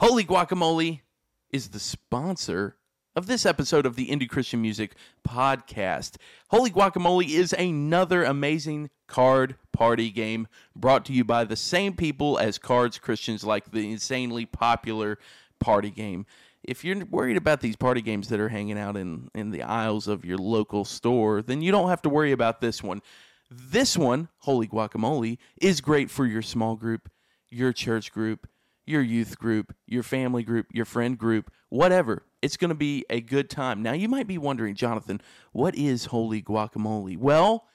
Holy Guacamole is the sponsor of this episode of the Indie Christian Music Podcast. Holy Guacamole is another amazing card party game brought to you by the same people as Cards Christians like the insanely popular party game. If you're worried about these party games that are hanging out in, in the aisles of your local store, then you don't have to worry about this one. This one, Holy Guacamole, is great for your small group, your church group, your youth group, your family group, your friend group, whatever. It's going to be a good time. Now, you might be wondering, Jonathan, what is Holy Guacamole? Well,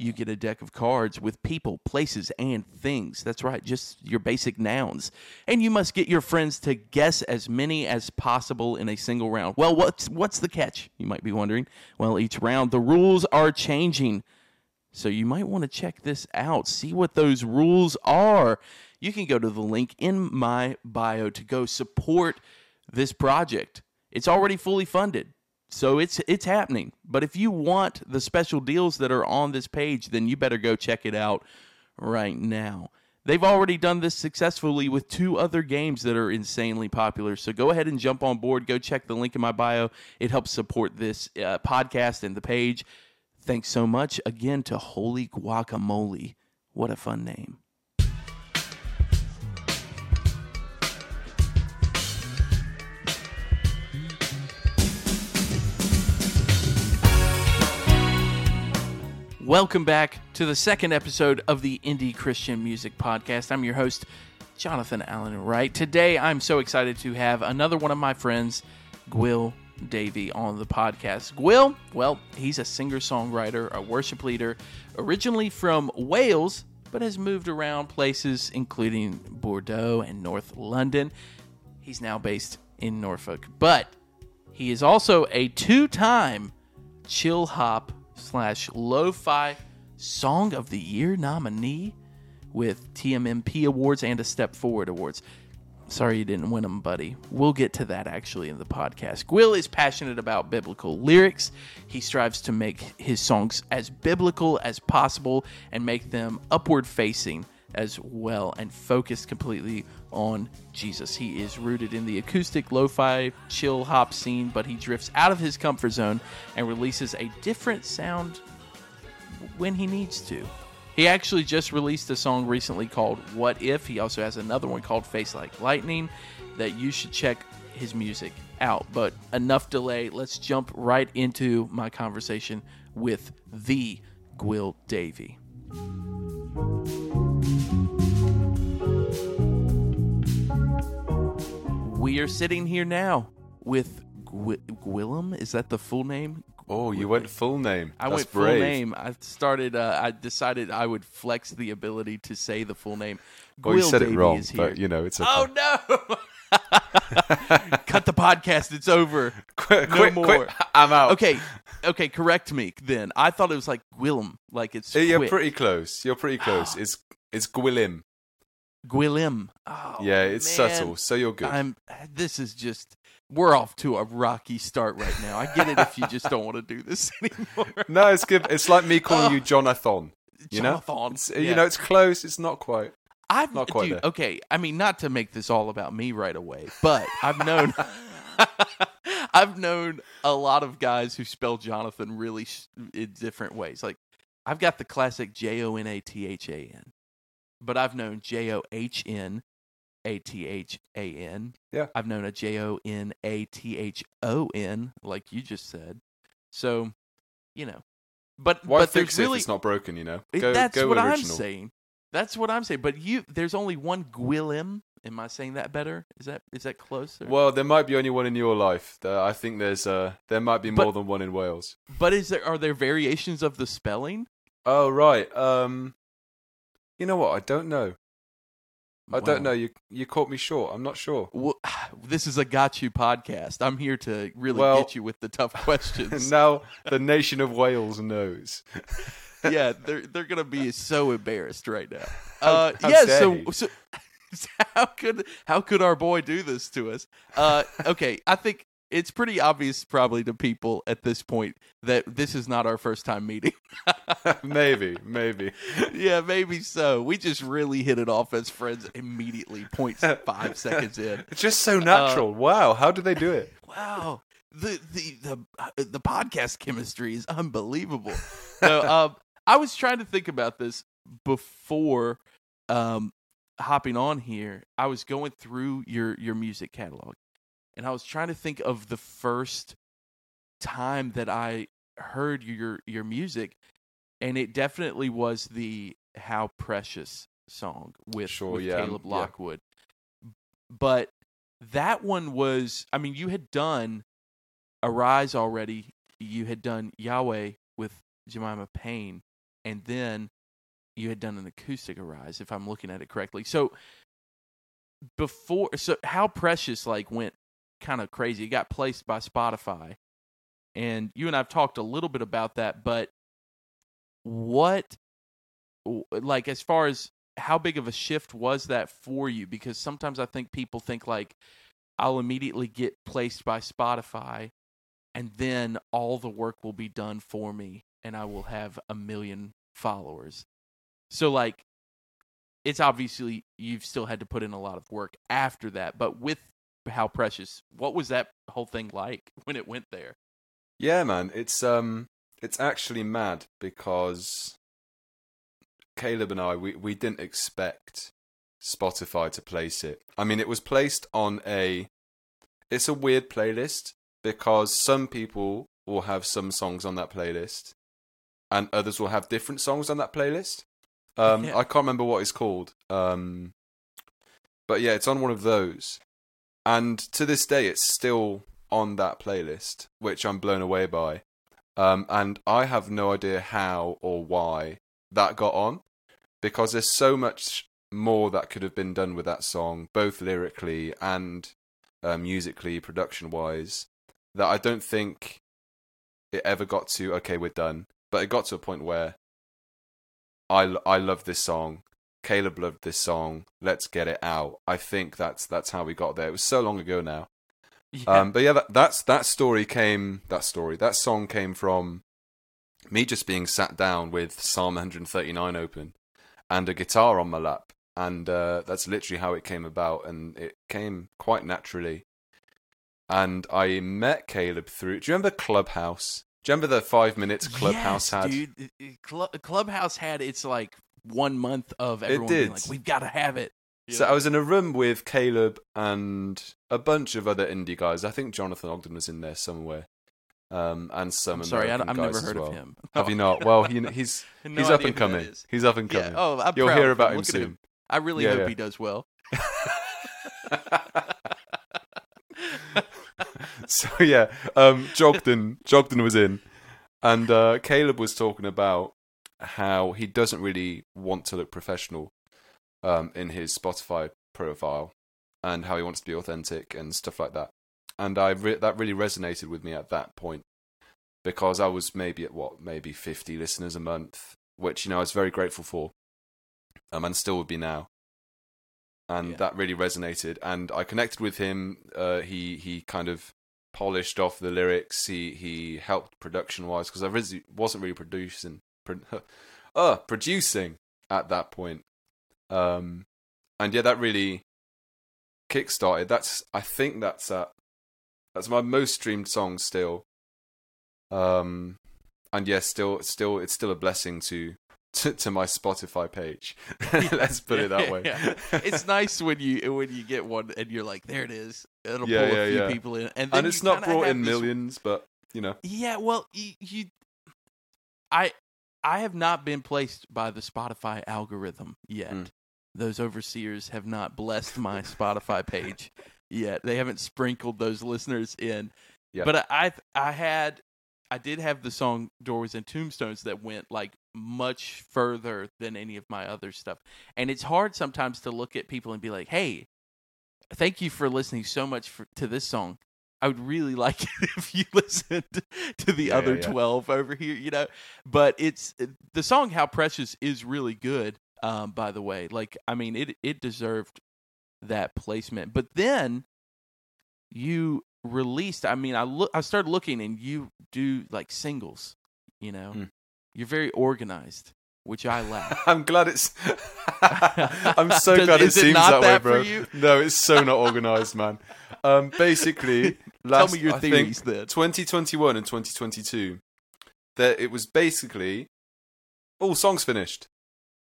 you get a deck of cards with people, places, and things. That's right, just your basic nouns. And you must get your friends to guess as many as possible in a single round. Well, what's what's the catch? You might be wondering. Well, each round the rules are changing. So you might want to check this out, see what those rules are. You can go to the link in my bio to go support this project. It's already fully funded. So it's it's happening. But if you want the special deals that are on this page, then you better go check it out right now. They've already done this successfully with two other games that are insanely popular. So go ahead and jump on board. Go check the link in my bio. It helps support this uh, podcast and the page. Thanks so much again to Holy Guacamole. What a fun name. Welcome back to the second episode of the Indie Christian Music Podcast. I'm your host, Jonathan Allen Wright. Today, I'm so excited to have another one of my friends, Gwil Davey, on the podcast. Gwil, well, he's a singer songwriter, a worship leader, originally from Wales, but has moved around places including Bordeaux and North London. He's now based in Norfolk, but he is also a two time chill hop slash lo-fi song of the year nominee with TMMP awards and a Step Forward awards. Sorry you didn't win them, buddy. We'll get to that actually in the podcast. Gwil is passionate about biblical lyrics. He strives to make his songs as biblical as possible and make them upward facing as well and focused completely on Jesus. He is rooted in the acoustic lo fi chill hop scene, but he drifts out of his comfort zone and releases a different sound when he needs to. He actually just released a song recently called What If. He also has another one called Face Like Lightning that you should check his music out. But enough delay. Let's jump right into my conversation with the Gwil Davey. We are sitting here now with Gwi- Gwillem. Is that the full name? Oh, you went full name. I That's went full brave. name. I started. Uh, I decided I would flex the ability to say the full name. Well, you said Davey it wrong, is here. but you know it's okay. Oh no! Cut the podcast. It's over. quit, no more. I'm out. Okay, okay. Correct me then. I thought it was like Gwillem, like it's Uh, You're quick. pretty close. You're pretty close. It's it's Gwilym. Gwillem. Oh, yeah, it's man. subtle, so you're good. I'm. This is just. We're off to a rocky start right now. I get it if you just don't want to do this anymore. no, it's good. It's like me calling Oh. you Jonathan. You know, Jonathan. It's- Yeah. you know, it's close. It's not quite. I've Not quite dude, okay. I mean, not to make this all about me right away, but I've known, I've known a lot of guys who spell Jonathan really sh- in different ways. Like, I've got the classic J O N A T H A N, but I've known J O H N A T H A N. Yeah. I've known a J O N A T H O N, like you just said. So, you know, but Why but fix there's it really if it's not broken? You know, go, that's go what I'm saying. That's what I'm saying. But you, there's only one Gwilym. Am I saying that better? Is that is that closer? Well, there might be only one in your life. I think there's uh, there might be But- more than one in Wales. but is there are there variations of the spelling? Oh right. Um, you know what? I don't know. I Wow. don't know. You you caught me short. I'm not sure. Well, this is a got you podcast. I'm here to really Well- get you with the tough questions. now the nation of Wales knows. yeah, they're they're gonna be so embarrassed right now. How- Uh, how yeah, so, so how could how could our boy do this to us? Uh, okay, I think it's pretty obvious probably to people at this point that this is not our first time meeting. maybe, maybe. yeah, maybe so. We just really hit it off as friends immediately, points five seconds in. It's just so natural. wow, how did they do it? Wow. The the the uh, the podcast chemistry is unbelievable. So um I was trying to think about this before um hopping on here. I was going through your your music catalog and I was trying to think of the first time that I heard your your music and it definitely was the How Precious song with, Sure, with yeah, Caleb yeah. Lockwood. But that one was I mean you had done Arise already. You had done Yahweh with Jemima Payne and then you had done an acoustic Arise if I'm looking at it correctly. So before so how precious like went kind of crazy. It got placed by Spotify. And you and I've talked a little bit about that, but what like as far as how big of a shift was that for you because sometimes I think people think like I'll immediately get placed by Spotify and then all the work will be done for me and I will have a million followers. So like it's obviously you've still had to put in a lot of work after that, but with how precious, what was that whole thing like when it went there? Yeah, man, it's um, it's actually mad because Caleb and I we we didn't expect Spotify to place it. I mean, it was placed on a. It's a weird playlist because some people will have some songs on that playlist, and others will have different songs on that playlist. Um, Yeah. I can't remember what it's called. Um, but yeah, it's on one of those, and to this day, it's still on that playlist, which I'm blown away by. Um, and I have no idea how or why that got on, because there's so much more that could have been done with that song, both lyrically and uh, musically, production wise, that I don't think it ever got to. Okay, we're done. But it got to a point where I I love this song. Caleb loved this song. Let's get it out. I think that's that's how we got there. It was so long ago now. Yeah. Um, but yeah, that, that's that story came. That story, that song came from me just being sat down with Psalm 139 open and a guitar on my lap, and uh, that's literally how it came about. And it came quite naturally. And I met Caleb through. Do you remember Clubhouse? Do you remember the five minutes Clubhouse yes, had? dude. Clubhouse had its like one month of everyone being did. like, "We've got to have it." You So know? I was in a room with Caleb and a bunch of other indie guys. I think Jonathan Ogden was in there somewhere, um, and some. I'm sorry, I, I've guys never heard well. of him. Have you not? Well, he, he's No he's up and coming. He's up and coming. Yeah. Oh, I'm You'll hear about him at soon. I really Yeah, hope yeah. he does well. so yeah, um, Jogden Jogden was in, and uh, Caleb was talking about how he doesn't really want to look professional um, in his Spotify profile, and how he wants to be authentic and stuff like that. And I re- that really resonated with me at that point because I was maybe at what maybe fifty listeners a month, which you know I was very grateful for, um, and still would be now and Yeah. that really resonated. And I connected with him. Uh, he he kind of polished off the lyrics. He he helped production wise because I really wasn't really producing, pro- uh, producing at that point. Um, and yeah, that really kickstarted. That's I think that's uh, that's my most streamed song still. Um, and yeah, still still it's still a blessing to. To, to my Spotify page, let's put it that way. Yeah. It's nice when you when you get one and you're like, there it is. It'll Yeah, pull yeah, a few people in, and then and it's not brought in this- millions, but you know, Yeah, well, you, you, I, I have not been placed by the Spotify algorithm yet. Mm. Those overseers have not blessed my Spotify page yet. They haven't sprinkled those listeners in. Yeah. But I, I had, I did have the song "Doors and Tombstones" that went like much further than any of my other stuff, and it's hard sometimes to look at people and be like, "Hey, thank you for listening so much for, to this song." I would really like it if you listened to the Yeah, other yeah, yeah. 12 over here, you know. But it's the song How Precious is really good, um, by the way. Like, I mean, it it deserved that placement. But then you released, I mean, I look, I started looking, and you do like singles. You know, Hmm. you're very organized, which I lack. I'm glad it's. I'm so Does- glad it seems not that, that way, bro. you? No, it's so not organized, man. Um, basically, Tell me your I theories then. 2021 and 2022, that it was basically all songs finished.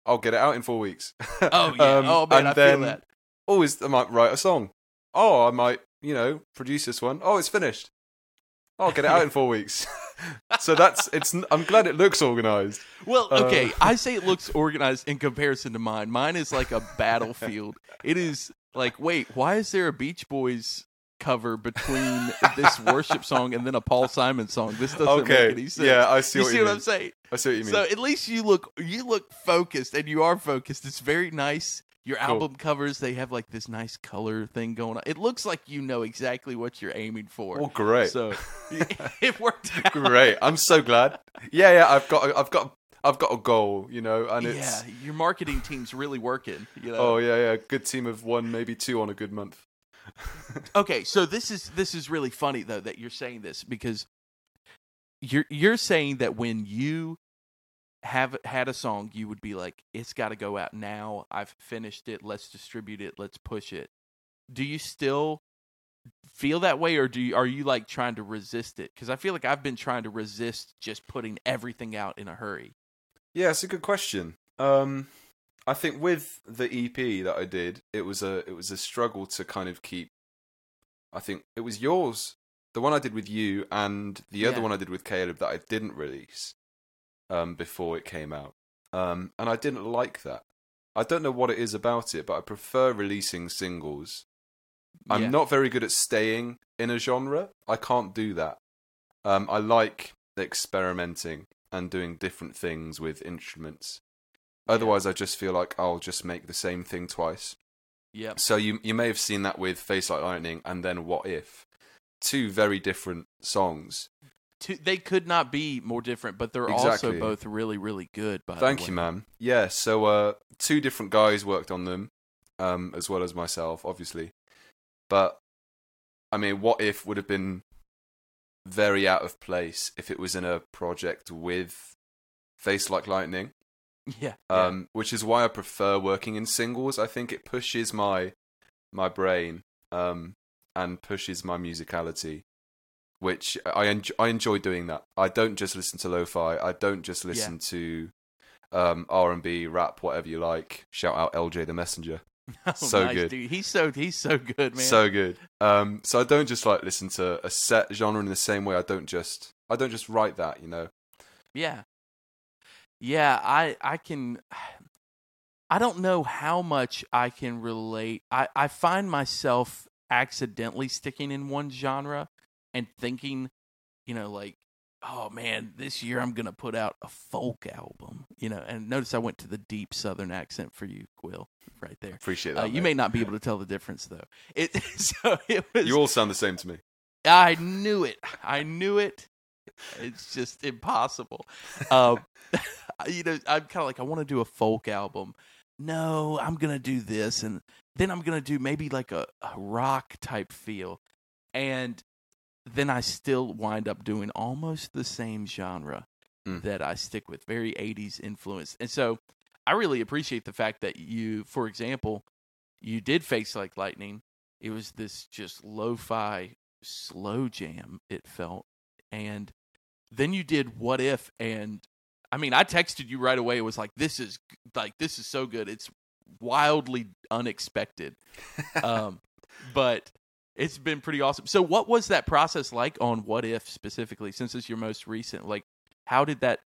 I'll get it out in four weeks. Oh yeah. Um, oh man, and I then, feel that. Always, I might write a song. Oh, I might, you know, produce this one. Oh, it's finished. I'll get it out in four weeks. so that's it's. I'm glad it looks organized. Well, Uh, okay, I say it looks organized in comparison to mine. Mine is like a battlefield. It is like, wait, why is there a Beach Boys cover between this worship song and then a Paul Simon song? This doesn't Okay, make any sense. yeah, I see you what see you what mean. I'm saying? I see what you mean. So at least you look you look focused and you are focused. It's very nice. Your Cool. album covers they have like this nice color thing going on. It looks like you know exactly what you're aiming for. oh, great. So it worked out. Great. I'm so glad. Yeah, yeah. I've got, I've got, I've got a goal, you know, and it's. Yeah, your marketing team's really working. You know. Oh yeah, yeah. Good team of one, maybe two on a good month. Okay, so this is this is really funny though that you're saying this because you're you're saying that when you have had a song, you would be like, "It's got to go out now. I've finished it. Let's distribute it. Let's push it." Do you still feel that way, or do you, are you like trying to resist it? Because I feel like I've been trying to resist just putting everything out in a hurry. Yeah, it's a good question. Um, I think with the EP that I did, it was a, it was a struggle to kind of keep. I think it was yours, the one I did with you, and the other one I did with Caleb that I didn't release, um, before it came out. Um, and I didn't like that. I don't know what it is about it, but I prefer releasing singles. I'm Yeah. not very good at staying in a genre. I can't do that. Um, I like experimenting and doing different things with instruments. Otherwise, I just feel like I'll just make the same thing twice. Yep. So you you may have seen that with Face Like Lightning and then What If, two very different songs. Two, they could not be more different, but they're Exactly. also both really, really good. By Thank the way. you, man. Yeah, so uh, two different guys worked on them, um, as well as myself, obviously. But I mean, what if would have been very out of place if it was in a project with Face Like Lightning, Yeah. yeah. um, which is why I prefer working in singles. I think it pushes my my brain um, and pushes my musicality. Which I enjoy, I enjoy doing that. I don't just listen to lo-fi. I don't just listen to um, R and B, rap, whatever you like. Shout out LJ the Messenger, Oh, so nice, good. dude. He's so he's so good, man. so good. Um, so I don't just like listen to a set genre in the same way. I don't just I don't just write that. You know. yeah, yeah. I I can. I don't know how much I can relate. I I find myself accidentally sticking in one genre and thinking, you know, like, oh man, this year I'm gonna put out a folk album. You know, and notice I went to the deep Southern accent for you, Gwil, right there. Appreciate Uh, that. you may not be able to tell the difference though. It so it was. You all sound the same to me. I knew it. I knew it. It's just impossible. Um, you know, I'm kind of like I want to do a folk album. No, I'm gonna do this, and then I'm gonna do maybe like a, a rock type feel, and then I still wind up doing almost the same genre Mm. that I stick with, very 80s influenced. And so I really appreciate the fact that you, for example, you did Face Like Lightning. It was this just lo fi slow jam, it felt. And then you did What If, and I mean, I texted you right away. It was like, this is like, this is so good. It's wildly unexpected. um, but it's been pretty awesome. So, what was that process like on What If specifically, since it's your most recent? Like, how did that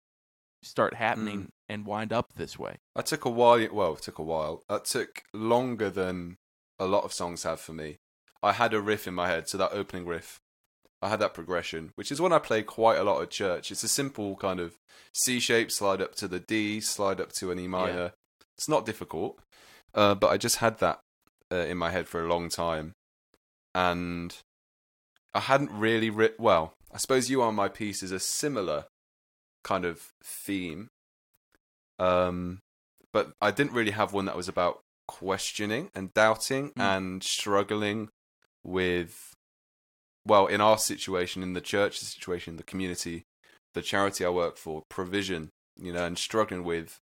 start happening and wind up this way? I took a while. Well, it took a while. That took longer than a lot of songs have for me. I had a riff in my head, so that opening riff, I had that progression, which is one I play quite a lot at church. It's a simple kind of C shape, slide up to the D, slide up to an E minor. It's not difficult, uh, but I just had that uh, in my head for a long time, and I hadn't really writ. Well, I suppose "You Are My Peace" is a similar kind of theme, um, but I didn't really have one that was about questioning and doubting Mm. and struggling with well, in our situation, in the church situation, the community, the charity I work for, provision, you know, and struggling with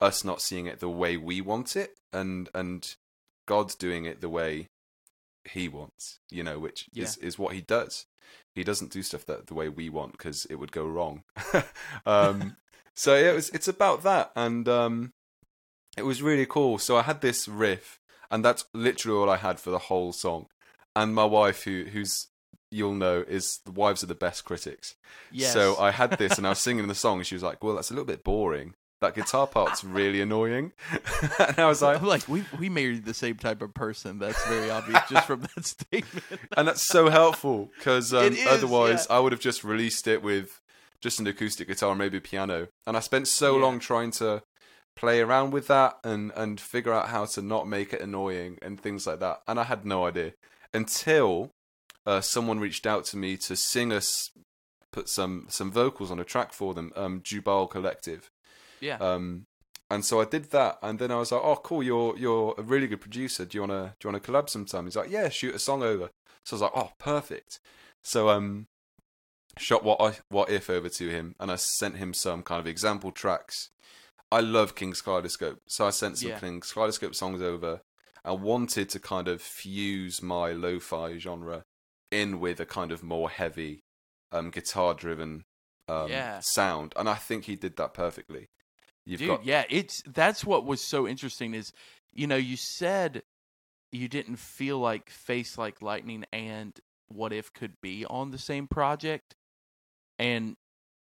us not seeing it the way we want it, and and God's doing it the way He wants, you know, which Yeah. is is what He does. He doesn't do stuff that the way we want because it would go wrong. um, so it was it's about that, and um, it was really cool. So I had this riff, and that's literally all I had for the whole song. And my wife, who who's you'll know, is the wives are the best critics. Yes. So I had this, and I was singing the song, and she was like, "Well, that's a little bit boring. That guitar part's really annoying." and I was like, I'm like we we married the same type of person. That's very obvious just from that statement. and that's so helpful because um, otherwise yeah. I would have just released it with just an acoustic guitar, and maybe piano. And I spent so Yeah. long trying to play around with that and and figure out how to not make it annoying and things like that. And I had no idea until uh, someone reached out to me to sing us, put some some vocals on a track for them. Um, Jubal Collective. Yeah. Um, and so I did that, and then I was like, "Oh, cool! You're you're a really good producer. Do you wanna do you wanna collab sometime?" He's like, "Yeah, shoot a song over." So I was like, "Oh, perfect." So um, shot what I what if over to him, and I sent him some kind of example tracks. I love King's Kaleidoscope, so I sent some Yeah. King's Kaleidoscope songs over. I wanted to kind of fuse my lo-fi genre in with a kind of more heavy, um, guitar-driven um, Yeah. sound, and I think he did that perfectly. You've Dude, got yeah, it's that's what was so interesting is, you know, you said you didn't feel like Face Like Lightning and What If could be on the same project, and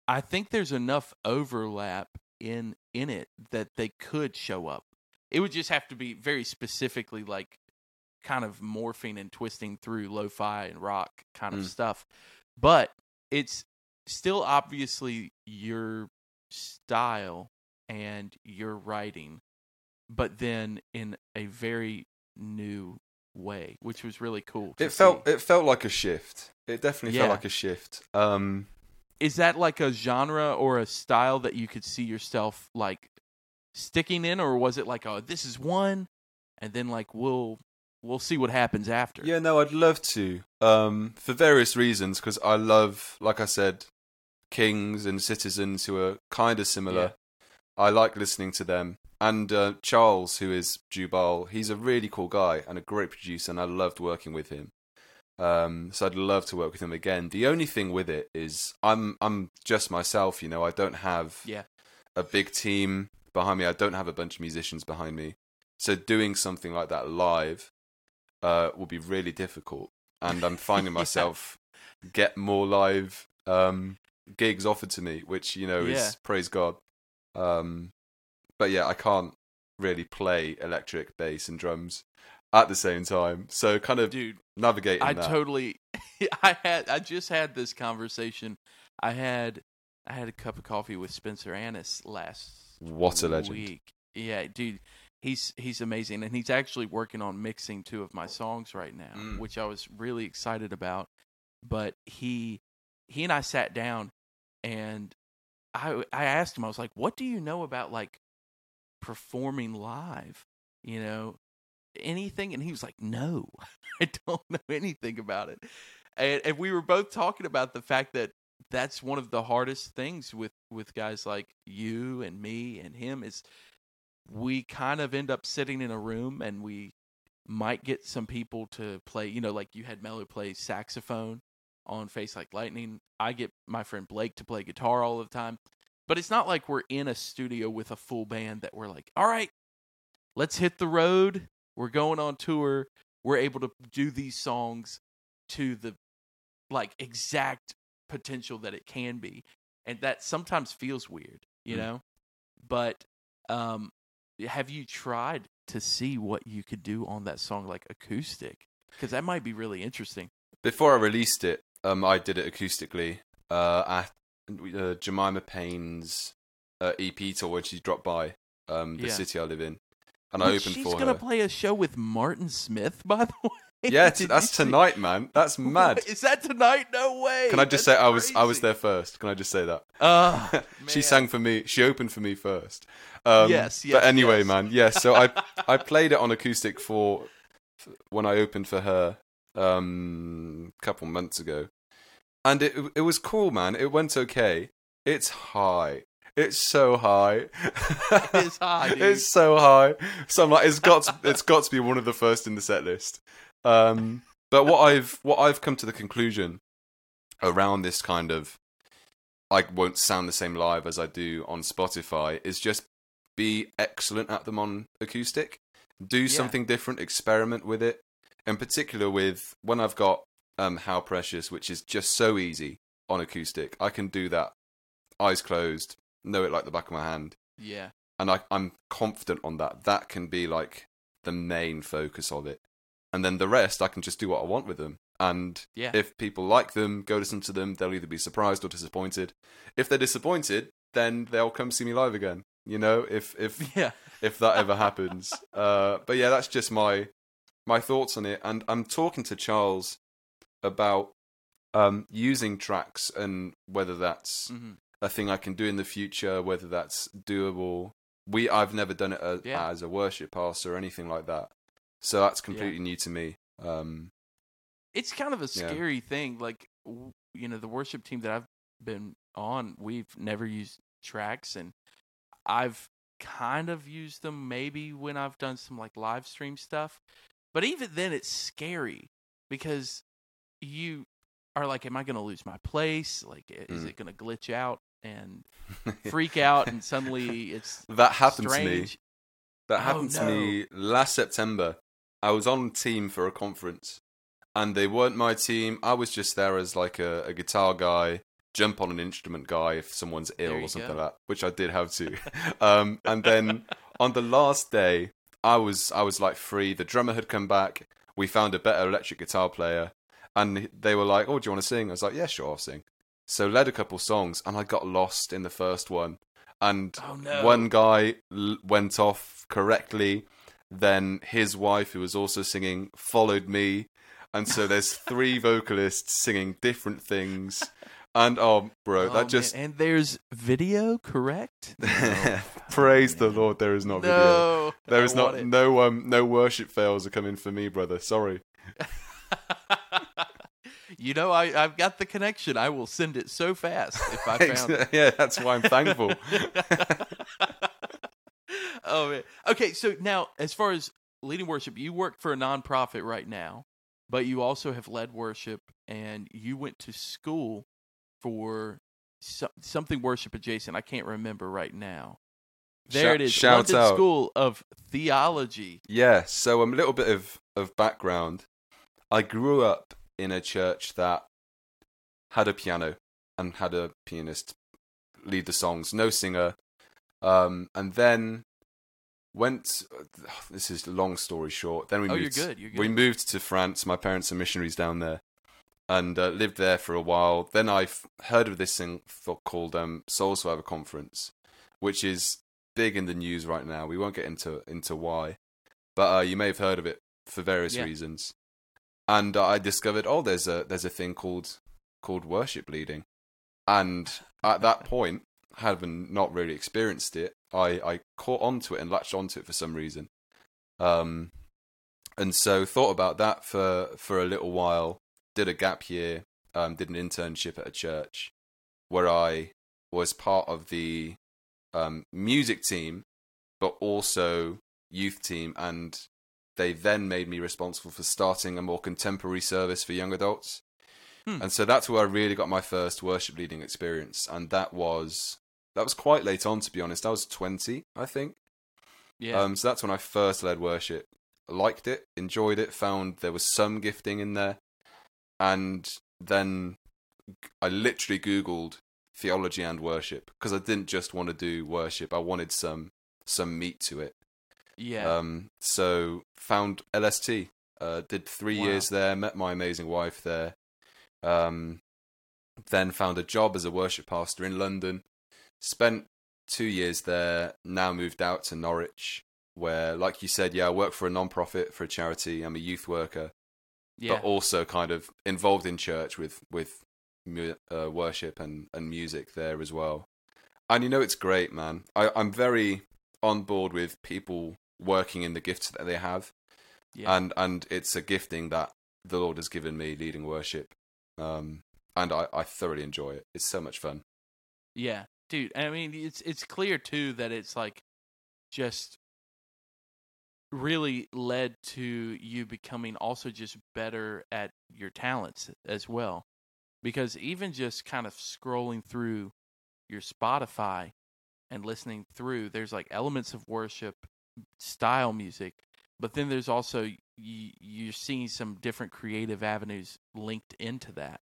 I think there's enough overlap in in it that they could show up. It would just have to be very specifically like kind of morphing and twisting through lo-fi and rock kind of Mm. stuff. But it's still obviously your style and your writing, but then in a very new way, which was really cool. it felt see. it felt like a shift. It definitely Yeah. felt like a shift. Um, Is that like a genre or a style that you could see yourself like sticking in, or was it like, oh, this is one, and then like we'll we'll see what happens after? yeah, no, I'd love to. Um, for various reasons, because I love, like I said, Kings and Citizens who are kind of similar. Yeah. I like listening to them. And uh, Charles, who is Jubal, he's a really cool guy and a great producer, and I loved working with him. Um, so I'd love to work with him again. The only thing with it is I'm I'm just myself, you know. I don't have Yeah. a big team behind me. I don't have a bunch of musicians behind me. So doing something like that live uh, will be really difficult. And I'm finding Yeah. myself get more live um, gigs offered to me, which you know Yeah. is praise God. Um, but yeah, I can't really play electric bass and drums at the same time. So kind of dude. navigating I that. totally I had I just had this conversation. I had I had a cup of coffee with Spencer Annis last What a legend. week. Yeah, dude. He's he's amazing and he's actually working on mixing two of my songs right now, Mm. which I was really excited about. But he he and I sat down and I I asked him I was like, "What do you know about like performing live?" You know, anything and he was like no i don't know anything about it and, and we were both talking about the fact that that's one of the hardest things with with guys like you and me and him is we kind of end up sitting in a room and we might get some people to play you know like you had mello play saxophone on face like lightning. I get my friend blake to play guitar all the time. But it's not like we're in a studio with a full band that we're like all right let's hit the road. We're going on tour. We're able to do these songs to the like exact potential that it can be. And that sometimes feels weird you Mm. know? But um have you tried to see what you could do on that song like acoustic because that might be really interesting Before I released it, um, I did it acoustically uh, at uh, Jemima Payne's uh, EP tour when she dropped by um, the Yeah. city I live in, and I But opened she's for gonna her. play a show with martin smith by the way yeah, t- that's tonight, man. That's mad. is that tonight no way Can I just That's say I was I was there first? Can I just say that? Oh, she sang for me. She opened for me first. Um, Yes, yes, But anyway, yes. man, yeah. So I I played it on acoustic for when I opened for her, um, a couple months ago, and it it was cool, man. It went okay. It's high. It's so high. It's high, dude. it's so high. So I'm like, it's got to, it's got to be one of the first in the set list. Um, but what I've what I've come to the conclusion around this kind of I won't sound the same live as I do on Spotify is just be excellent at them on acoustic. Do something different, experiment with it. In particular with when I've got um How Precious, which is just so easy on acoustic. I can do that eyes closed, know it like the back of my hand. Yeah. And I, I'm confident on that. That can be like the main focus of it. And then the rest I can just do what I want with them. And Yeah. if people like them, go listen to them, they'll either be surprised or disappointed. If they're disappointed, then they'll come see me live again. You know, if if Yeah. if that ever happens. Uh, but yeah, that's just my my thoughts on it. And I'm talking to Charles about um, using tracks and whether that's Mhm. a thing I can do in the future, whether that's doable. We I've never done it as, Yeah. as a worship pastor or anything like that, so that's completely new to me. Um, It's kind of a Yeah. scary thing. Like, w- you know, the worship team that I've been on, we've never used tracks, and I've kind of used them maybe when I've done some like live stream stuff. But even then, it's scary because you are like, am I going to lose my place? Like, is Mm. it going to glitch out and freak out, and suddenly it's that happened to me. strange? That Oh, happened to me last September. I was on team for a conference, and they weren't my team. I was just there as like a, a guitar guy, jump on an instrument guy if someone's ill or something go. like that, which I did have to. um, and then on the last day, I was I was like free. The drummer had come back. We found a better electric guitar player, and they were like, "Oh, do you want to sing?" I was like, "Yeah, sure, I'll sing." So led a couple songs, and I got lost in the first one. And Oh, no. one guy l- went off correctly. Then his wife, who was also singing, followed me, and so there's three vocalists singing different things. And oh, bro, Oh, that just man. and there's video, correct? No. praise the. Lord. There is not video. No, There I is not it. no um no worship fails are coming for me, brother. Sorry. you know, I, I've got the connection. I will send it so fast if I found it. yeah, that's why I'm thankful. Oh man. Okay, so now as far as leading worship, you work for a nonprofit right now, but you also have led worship and you went to school for so, something worship adjacent. I can't remember right now. There Shout- it is. shout London out. School of Theology. Yeah, so um, a little bit of, of background. I grew up in a church that had a piano and had a pianist lead the songs, no singer. Um, and then went. This is long story short. Then we Oh, moved. you're good. You're good. We moved to France. My parents are missionaries down there, and uh, lived there for a while. Then I heard of this thing called um, Soul Survivor Conference, which is big in the news right now. We won't get into into why, but uh, you may have heard of it for various Yeah. reasons. And uh, I discovered, oh, there's a there's a thing called called worship leading, and at that point, having not really experienced it, I I caught onto it and latched onto it for some reason. Um, and so thought about that for for a little while. Did a gap year. Um, did an internship at a church where I was part of the um, music team, but also youth team, and they then made me responsible for starting a more contemporary service for young adults. Hmm. And so that's where I really got my first worship leading experience, and that was that was quite late on, to be honest. I was twenty, I think. Yeah. Um, so that's when I first led worship. Liked it, enjoyed it, found there was some gifting in there, and then I literally Googled theology and worship because I didn't just want to do worship. I wanted some some meat to it. yeah. Um, so found LST. Uh, did three Wow. years there. Met my amazing wife there. Um, then found a job as a worship pastor in London. Spent two years there. Now moved out to Norwich, where, like you said, yeah, I work for a non-profit for a charity. I'm a youth worker, yeah. but also kind of involved in church with with uh, worship and and music there as well. And you know, it's great, man. I, I'm very on board with people working in the gifts that they have, yeah. and and it's a gifting that the Lord has given me leading worship, um, and I, I thoroughly enjoy it. It's so much fun. Yeah, dude. I mean, it's it's clear too that it's like just really led to you becoming also just better at your talents as well. Because even just kind of scrolling through your Spotify and listening through, there's like elements of worship, style music, but then there's also you, you're seeing some different creative avenues linked into that.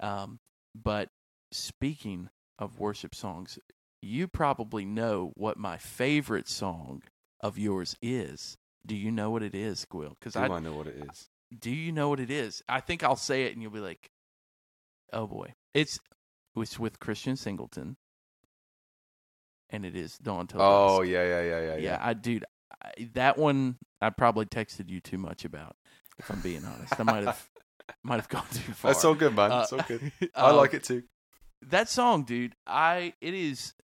Um, but speaking of worship songs, you probably know what my favorite song of yours is. Do you know what it is, Gwil? Because Do I I know what it is? do you know what it is? I think I'll say it and you'll be like, "Oh boy." It's it's with Christian Singleton. And it is Dawn Till Oh yeah, yeah, yeah, yeah, yeah, yeah. I dude, I, that one I probably texted you too much about if I'm being honest. I might have might have gone too far. That's all good, man. Uh, it's all good. I um, like it too. That song, dude, I it is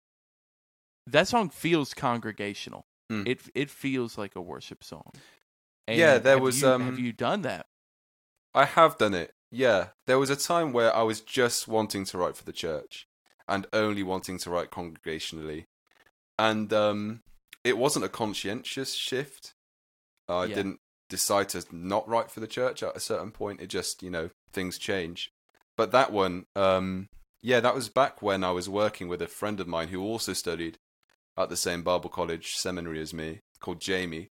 that song feels congregational. Mm. It it feels like a worship song. Yeah, there was, you- um, have you done that? I have done it. Yeah, there was a time where I was just wanting to write for the church, and only wanting to write congregationally, and um, it wasn't a conscientious shift. I Yeah. didn't decide to not write for the church at a certain point. It just, you know, things change. But that one, um, yeah, that was back when I was working with a friend of mine who also studied at the same Bible college seminary as me, called Jamie,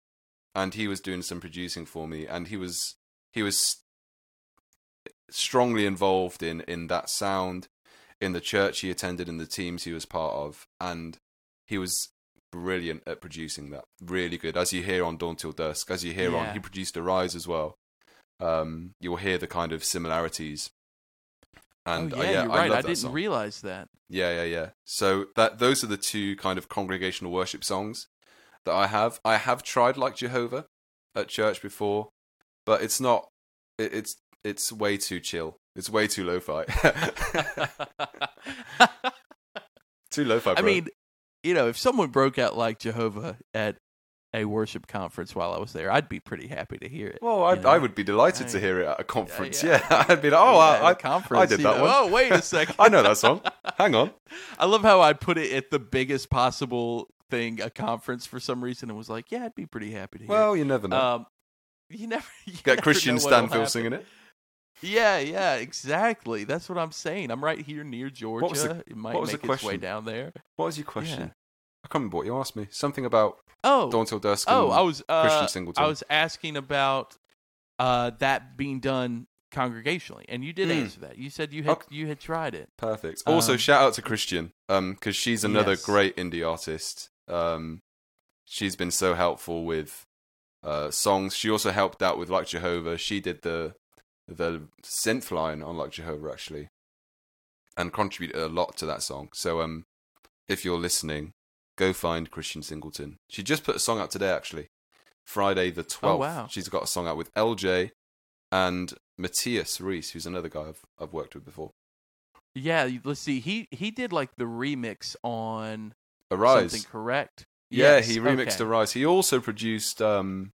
and he was doing some producing for me, and he was he was strongly involved in in that sound in the church he attended and the teams he was part of and he was brilliant at producing that really good as you hear on dawn till dusk as you hear Yeah. on he produced arise as well um you'll hear the kind of similarities and oh, uh, yeah, yeah you're I right. love I didn't song. realize that. Yeah, yeah, yeah. So that those are the two kind of congregational worship songs that I have. I have tried like Jehovah at church before, but it's not. It, it's it's way too chill. It's way too lo-fi. too lo-fi. I mean, you know, if someone broke out like Jehovah at a worship conference while I was there, I'd be pretty happy to hear it. well, I, you know? I would be delighted I- to hear it at a conference. yeah. Yeah, I'd be like, oh, Yeah, I, I, conference, did that know, one. Oh, wait a second. I know that song. Hang on. I love how I put it at the biggest possible thing, a conference for some reason, and was like, yeah, I'd be pretty happy to hear. Well, you never know. um, you never you Get never Christian Stanfield singing it. Yeah, yeah, exactly. That's what I'm saying. I'm right here near Georgia. was the- it might what was the question? its way down there. What was your question? I can't remember what you asked me. Something about Oh, Dawn Till Dusk. oh, and I was uh, Christian Singleton. I was asking about uh, that being done congregationally, and you did Mm. answer that. You said you had you had tried it. Perfect. Also, Um, shout out to Christian, um, because she's another Yes. great indie artist. Um, she's been so helpful with uh songs. She also helped out with Like Jehovah. She did the the synth line on Like Jehovah actually, and contributed a lot to that song. So, um, if you're listening, go find Christian Singleton. She just put a song out today actually, Friday the twelfth. Oh, wow. She's got a song out with LJ and Matthias Reese, who's another guy I've I've worked with before. Yeah, let's see. He he did like the remix on Arise. something correct. Yeah, Yes, he remixed okay. Arise. He also produced um,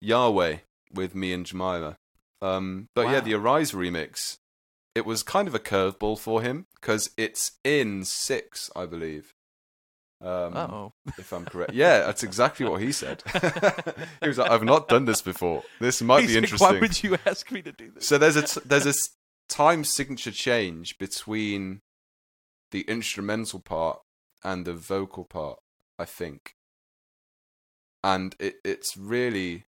Yahweh with me and Jemima. Um, but yeah, the Arise remix, it was kind of a curveball for him because it's in six, I believe. Um, if I'm correct. Yeah, that's exactly what he said. he was like, "I've not done this before. This might be interesting." Why would you ask me to do this? So there's a t- there's a time signature change between the instrumental part and the vocal part, I think. And it it's really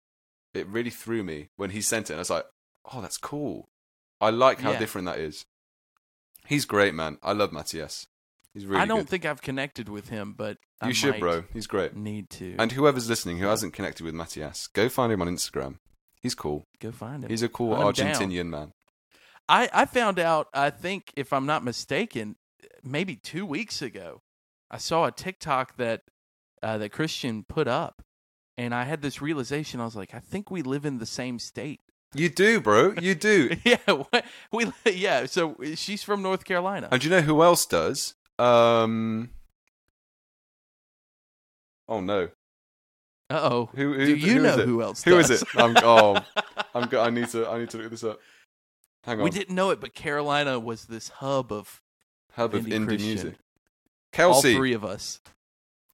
it really threw me when he sent it. And I was like, "Oh, that's cool. I like how Yeah. different that is." He's great, man. I love Matthias. He's really I don't good. think I've connected with him, but I you should, might bro. He's great. Need to And whoever's listening who hasn't connected with Matthias, go find him on Instagram. He's cool. go find him. He's a cool Hunt. Argentinian man. I, I found out, I think, if I'm not mistaken, maybe two weeks ago, I saw a TikTok that uh, that Christian put up, and I had this realization. I was like, I think we live in the same state. You do, bro. You do. yeah, what- we yeah. So she's from North Carolina. And do you know who else does? Um. Oh no. Uh oh. Who, who, Do you who know who else? Who is does? it? I'm, oh, I'm. go- I need to. I need to look this up. Hang on. We didn't know it, but Carolina was this hub of Hub of indie music. all Kelsey. three of us.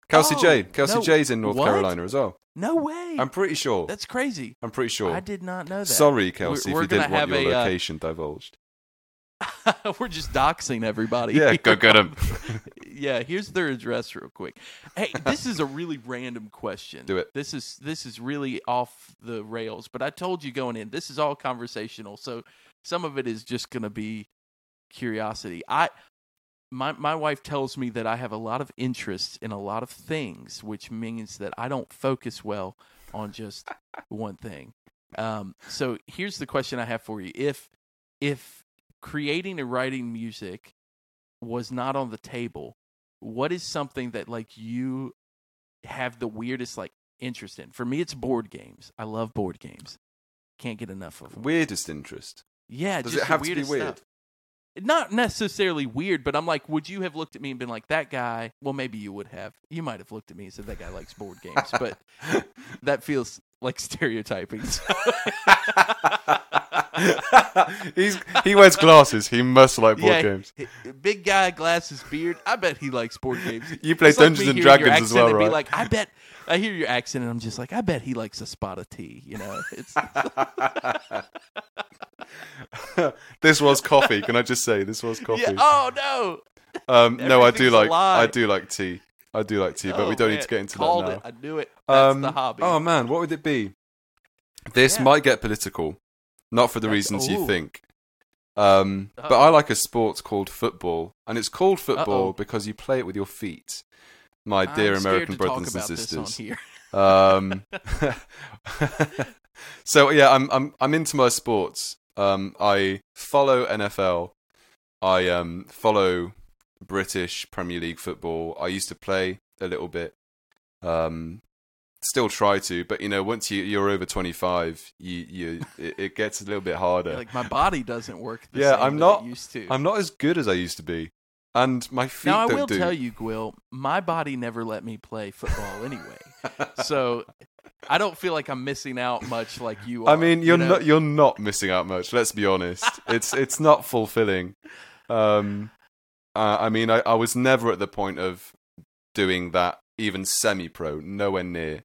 Kelsey Oh, J. Kelsey no, J's in North what? Carolina as well. No way. I'm pretty sure. That's crazy. I'm pretty sure. I did not know that. Sorry, Kelsey, we're if you didn't want have your a, uh, location divulged. We're just doxing everybody. Yeah, go get 'em. yeah, here's their address real quick. Hey, this is a really random question. Do it. This is this is really off the rails, but I told you going in, this is all conversational. So some of it is just going to be curiosity. I my my wife tells me that I have a lot of interest in a lot of things, which means that I don't focus well on just one thing. Um, so here's the question I have for you: If if creating and writing music was not on the table, what is something that like you have the weirdest like interest in? For me, it's board games. I love board games. Can't get enough of them. Weirdest interest. Yeah, Does just it have to be weird? stuff. Not necessarily weird, but I'm like, would you have looked at me and been like, that guy? Well, maybe you would have. You might have looked at me and said that guy likes board games, but that feels like stereotyping. He's he wears glasses. He must like board Yeah, games. Big guy, glasses, beard. I bet he likes board games. You play Dungeons me and Dragons as well, and Be right? like, I bet. I hear your accent and I'm just like, I bet he likes a spot of tea. You know, it's this was coffee. Can I just say this was coffee? yeah. Oh no. um, no, I do like. I do like tea. I do like tea, but Oh, we don't man, need to get into Called that It. now. I knew it. That's Um, the hobby. Oh man, what would it be? This Yeah. might get political, not for the That's- reasons you think. Um, but I like a sport called football, and it's called football Uh-oh. because you play it with your feet. My I'm dear American brothers and about this on sisters. here. Um, so yeah, I'm I'm I'm into my sports. Um, I follow NFL. I um follow British Premier League football. I used to play a little bit. Um, still try to, but you know, once you you're over 25, you you it, it gets a little bit harder. like my body doesn't work. The Yeah, same I'm not- used to. I'm not as good as I used to be, and my feet now I will do. tell you, Gwil, my body never let me play football anyway. so I don't feel like I'm missing out much like you are. I mean, you're you know? not you're not missing out much. Let's be honest. it's it's not fulfilling. Um, uh, I mean, I, I was never at the point of doing that, even semi-pro, nowhere near.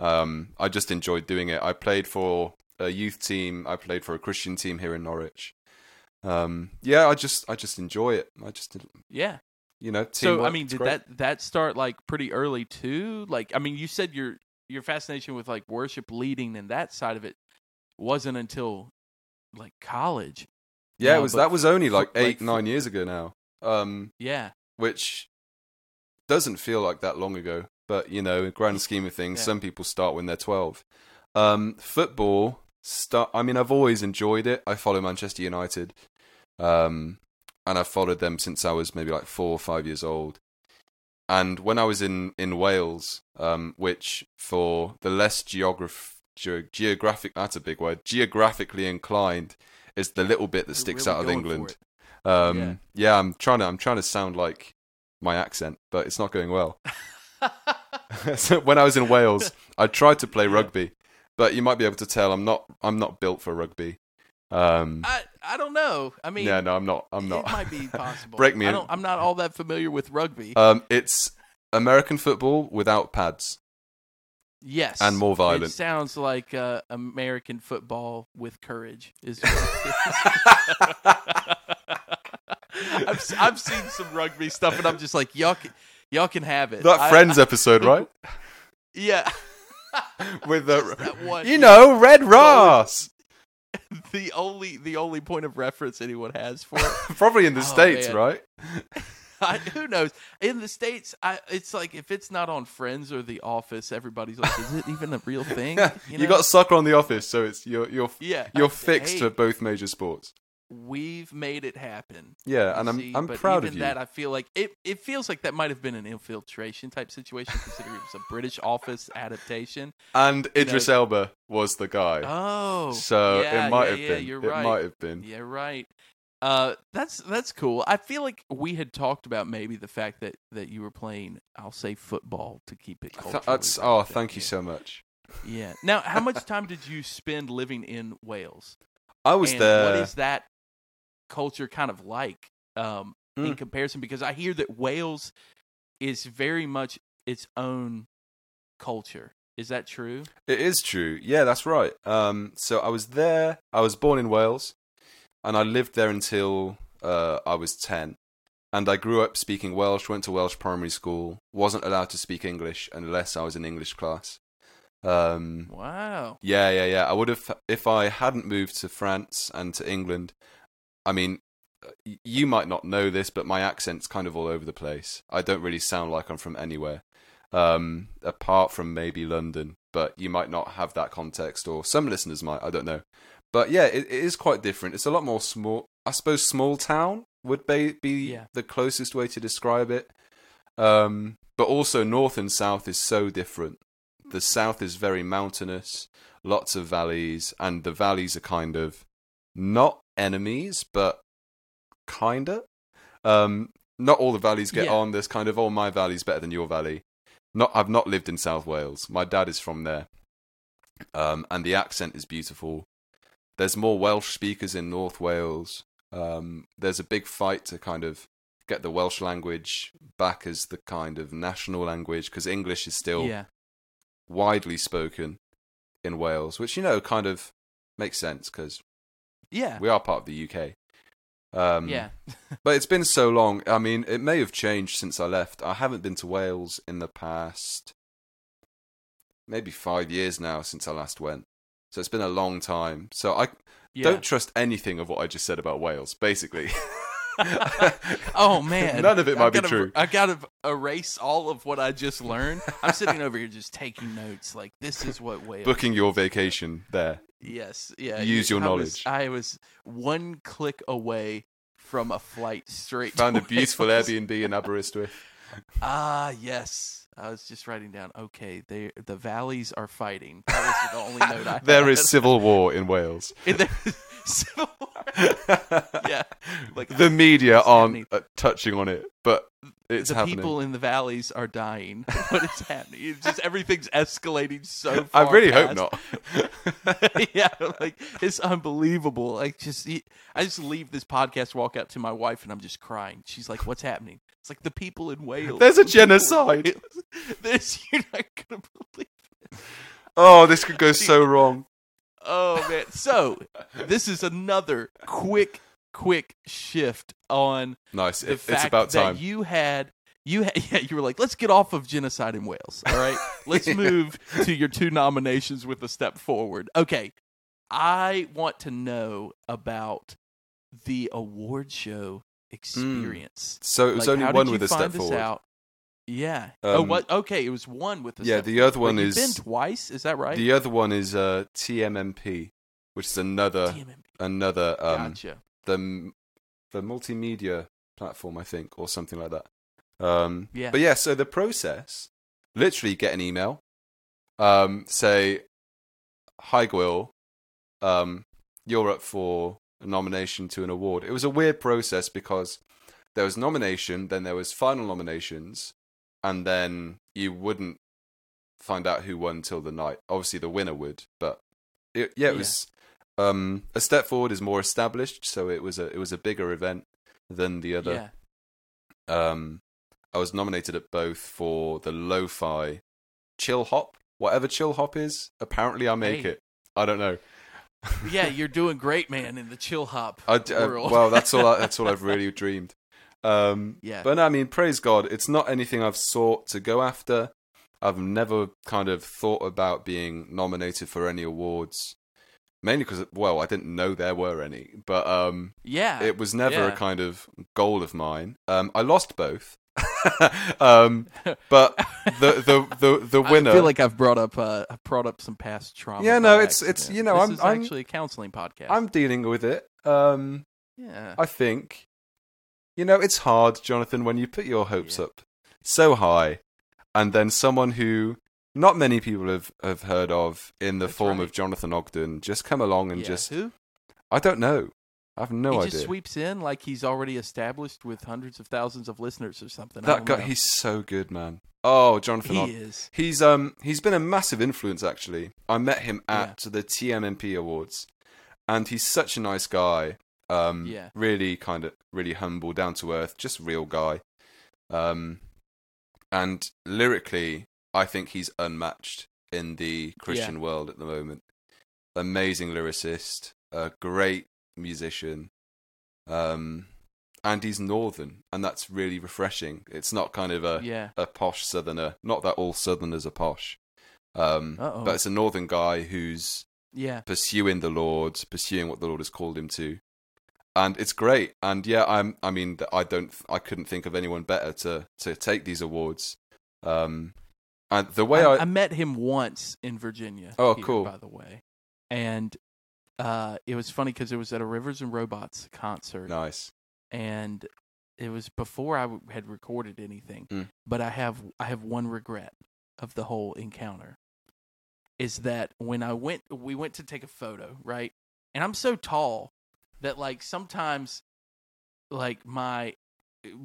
Um, I just enjoyed doing it. I played for a youth team. I played for a Christian team here in Norwich. Um, yeah, I just I just enjoy it. I just Yeah. you know. So I mean, did great. that that start like pretty early too? Like, I mean, you said your your fascination with like worship leading and that side of it wasn't until like college. Yeah, No, it was that was only like fo- like eight nine years ago now. Um, Yeah. which doesn't feel like that long ago. But you know, in grand scheme of things, Yeah. some people start when they're twelve. Um, football, start. I mean, I've always enjoyed it. I follow Manchester United, um, and I've followed them since I was maybe like four or five years old. And when I was in in Wales, um, which for the less geograph ge- geographic that's a big word geographically inclined is the little bit that sticks really out of England. Um, Yeah. yeah. I'm trying to I'm trying to sound like my accent, but it's not going well. so when I was in Wales, I tried to play rugby, but you might be able to tell I'm not I'm not built for rugby. Um, I I don't know. I mean, yeah, no, I'm not. I'm not. It might be possible. Break me I in. don't, I'm not all that familiar with rugby. um, it's American football without pads. yes, and more It violent. sounds like uh, American football with courage. Is I've I've seen some rugby stuff, and I'm just like, can, y'all can have it. that I- Friends episode, right? yeah. With the one. you know Red Ross, the only the only point of reference anyone has for it. probably in the Oh, states, man. right? I, who knows? In the states, I, it's like if it's not on Friends or The Office, everybody's like, "Is it even a real thing?" you, know? got soccer on the office, so it's you're you're yeah. you're I- fixed for both major sports. We've made it happen. Yeah, and I'm I'm but proud even of you. that. I feel like it. It feels like that might have been an infiltration type situation, considering it was a British Office adaptation. and Idris know- Elba was the guy. Oh, so yeah, it might yeah, have yeah, been. You're it right. might have been. Yeah, right. Uh, that's that's cool. I feel like we had talked about maybe the fact that that you were playing. I'll say football to keep it. Th- that's, oh, thank you so much. Yeah. Now, how much time did you spend living in Wales? I was and there. What is that culture kind of like um, in Mm. comparison? Because I hear that Wales is very much its own culture. Is that true? It is true. Yeah, that's right. Um, so I was there. I was born in Wales, and I lived there until uh, I was ten. And I grew up speaking Welsh. Went to Welsh primary school. Wasn't allowed to speak English unless I was in English class. Um, Wow. yeah, yeah, yeah. I would have if I hadn't moved to France and to England. I mean, you might not know this, but my accent's kind of all over the place. I don't really sound like I'm from anywhere, um, apart from maybe London. But you might not have that context, or some listeners might. I don't know. But yeah, it, it is quite different. It's a lot more small. I suppose small town would be, be Yeah. the closest way to describe it. Um, but also north and south is so different. The south is very mountainous, lots of valleys, and the valleys are kind of not enemies, but kinda. Um, not all the valleys get Yeah. on. There's kind of, oh, my valley's better than your valley. Not, I've not lived in South Wales. My dad is from there, um, and the accent is beautiful. There's more Welsh speakers in North Wales. Um, there's a big fight to kind of get the Welsh language back as the kind of national language because English is still Yeah. widely spoken in Wales, which you know kind of makes sense because Yeah. we are part of the UK. Um, yeah. but it's been so long. I mean, it may have changed since I left. I haven't been to Wales in the past maybe five years now since I last went. So it's been a long time. So I Yeah. don't trust anything of what I just said about Wales, basically. oh man, None of it I've might be gotta- true. I gotta erase all of what I just learned. I'm sitting over here just taking notes. Like this is what Wales. Booking your vacation there. Yes, yeah. Use your I knowledge. Was, I was one click away from a flight straight. Found a beautiful. Airbnb in Aberystwyth. Ah, yes. I was just writing down. Okay, they the valleys are fighting. That was the only note I There had. is civil war in Wales. And there is civil war. Yeah, like the media aren't uh, touching on it, but it's the happening. people in the valleys are dying. what is happening? It's just everything's escalating so fast. I far. really hope not. yeah, like it's unbelievable. Like just, I just leave this podcast, walk out to my wife, and I'm just crying. She's like, "What's happening?" It's like the people in Wales. There's a the genocide. This you're not gonna believe. It. oh, this could go so wrong. Oh man! So this is another quick, quick shift on Nice. It, it's about time. that you had you had, yeah you were like let's get off of genocide in Wales all right let's move to your two nominations with a step forward okay I want to know about the award show hmm. experience so it was Like, only one with a step forward. out? Yeah oh Um, what okay it was one with a yeah, the other one is- been twice is that right The other one is uh, TMMP, which is another TMMP. another um, gotcha the the multimedia platform, I think, or something like that. Um, Yeah. But yeah, so the process, literally get an email, um, say, "Hi, Gwil, um, you're up for a nomination to an award." It was a weird process because there was nomination, then there was final nominations, and then you wouldn't find out who won till the night. Obviously, the winner would, but it, yeah, it Yeah. was. Um, a step forward is more established, so it was a it was a bigger event than the other. yeah Um, I was nominated at both for the lo-fi chill hop, whatever chill hop is. Apparently, I make Hey. it. I don't know. yeah you're doing great man in the chill hop I d- uh, world well, that's all. I, that's all I've really dreamed. Um, Yeah. But no, I mean, praise God, it's not anything I've sought to go after. I've never kind of thought about being nominated for any awards, mainly because, well, I didn't know there were any. But um, yeah it was never yeah. a kind of goal of mine. Um, I lost both. um, but the the the the winner. I feel like I've brought up uh, brought up some past trauma. Yeah, no, it's- it's, you know, this I'm- I'm- actually a counseling podcast. I'm dealing with it. Um, yeah, I think, you know, it's hard, Jonathan, when you put your hopes Yeah. up so high, and then someone who not many people have, have heard of in the That's form right. of Jonathan Ogden just come along and Yeah. just who? I don't know. I have no he idea. just sweeps in like he's already established with hundreds of thousands of listeners or something. That guy, know. he's so good, man. Oh, Jonathan. he Ogden. is. He's um he's been a massive influence actually. I met him Yeah. at the TMMP Awards, and he's such a nice guy. Um, Yeah. really kind of really humble, down to earth, just real guy. Um, and lyrically, I think he's unmatched in the Christian world at the moment. Amazing lyricist, a great musician, um, and he's northern, and that's really refreshing. It's not kind of a Yeah. a posh southerner. Not that all southerners are posh, um, but it's a northern guy who's Yeah. pursuing the Lord, pursuing what the Lord has called him to, and it's great. And yeah, I'm. I mean, I don't. I couldn't think of anyone better to to take these awards. Um, and the way I, I, I met him once in Virginia. Oh, here, cool. By the way, and uh, it was funny because it was at a Rivers and Robots concert, nice. and it was before I w- had recorded anything. Mm. But I have I have one regret of the whole encounter is that when I went we went to take a photo, right? And I'm so tall that like sometimes like my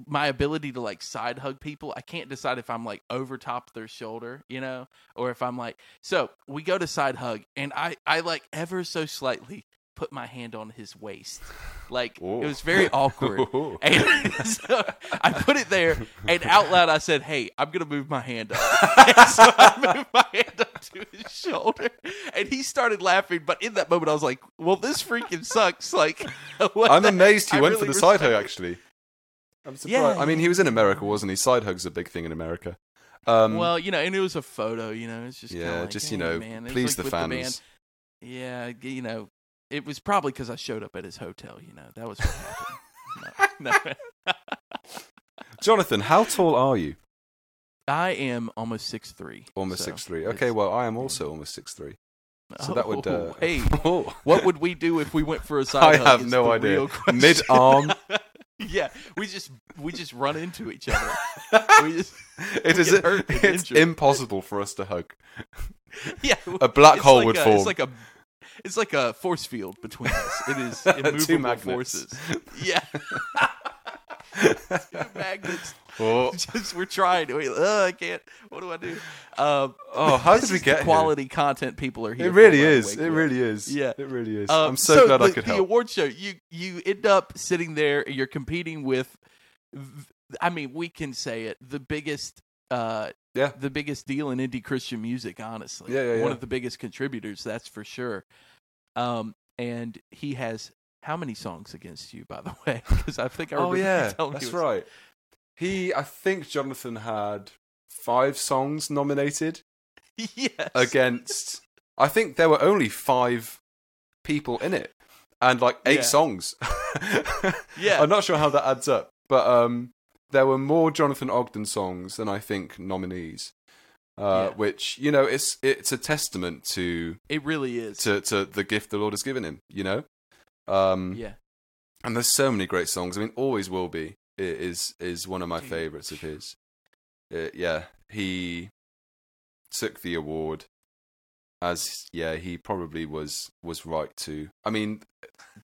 my ability to like side hug people, I can't decide if I'm like over top their shoulder, you know, or if I'm like so we go to side hug and I I like ever so slightly put my hand on his waist. Like Ooh. it was very awkward. And so I put it there, and out loud I said, "Hey, I'm gonna move my hand up." And so I moved my hand up to his shoulder, and he started laughing. But in that moment, I was like, "Well, this freaking sucks!" Like, I'm the- amazed he I went really for the side hug. Actually, I'm surprised. Yeah, I mean, he was in America, wasn't he? Side hugs a big thing in America. Um, well, you know, and it was a photo. You know, it's just yeah, like, just you know, man. Please like the with fans. band. yeah, you know, it was probably because I showed up at his hotel. You know, that was what happened. no, no. Jonathan, how tall are you? I am almost six three. Almost so six three. Okay, well, I am also almost six three. So that would. Uh, Oh, hey, oh. what would we do if we went for a side I hug have no idea. Mid-arm? yeah, we just we just run into each other. We just it we is. It's injured. impossible for us to hug. yeah, A black hole like would a, form. It's like a it's like a force field between us. It is immovable forces. Yeah. Two magnets. Oh, Just we're trying. We, uh, I can't. What do I do? Um, oh how did we get here? quality content people are here. It really for, by the is. It really is. Yeah. It really is. Um, I'm so, glad the, I could help. the award show, you you end up sitting there. You're competing with, I mean, we can say it, the biggest, uh, Yeah. the biggest deal in indie Christian music. Honestly, Yeah, yeah, one yeah. of the biggest contributors, that's for sure. Um, and he has how many songs against you, by the way? Because I think I Oh remember you yeah, that's right. He, I think Jonathan had five songs nominated yes. against. I think there were only five people in it, and like eight Yeah. songs. Yeah. I'm not sure how that adds up, but um, there were more Jonathan Ogden songs than I think nominees. Uh, Yeah. Which you know, it's it's a testament to It really is. to to the gift the Lord has given him. You know, um, yeah. and there's so many great songs. I mean, always will be i- is is one of my Dude. favorites of his. Uh, yeah, he took the award as yeah he probably was was right to. I mean,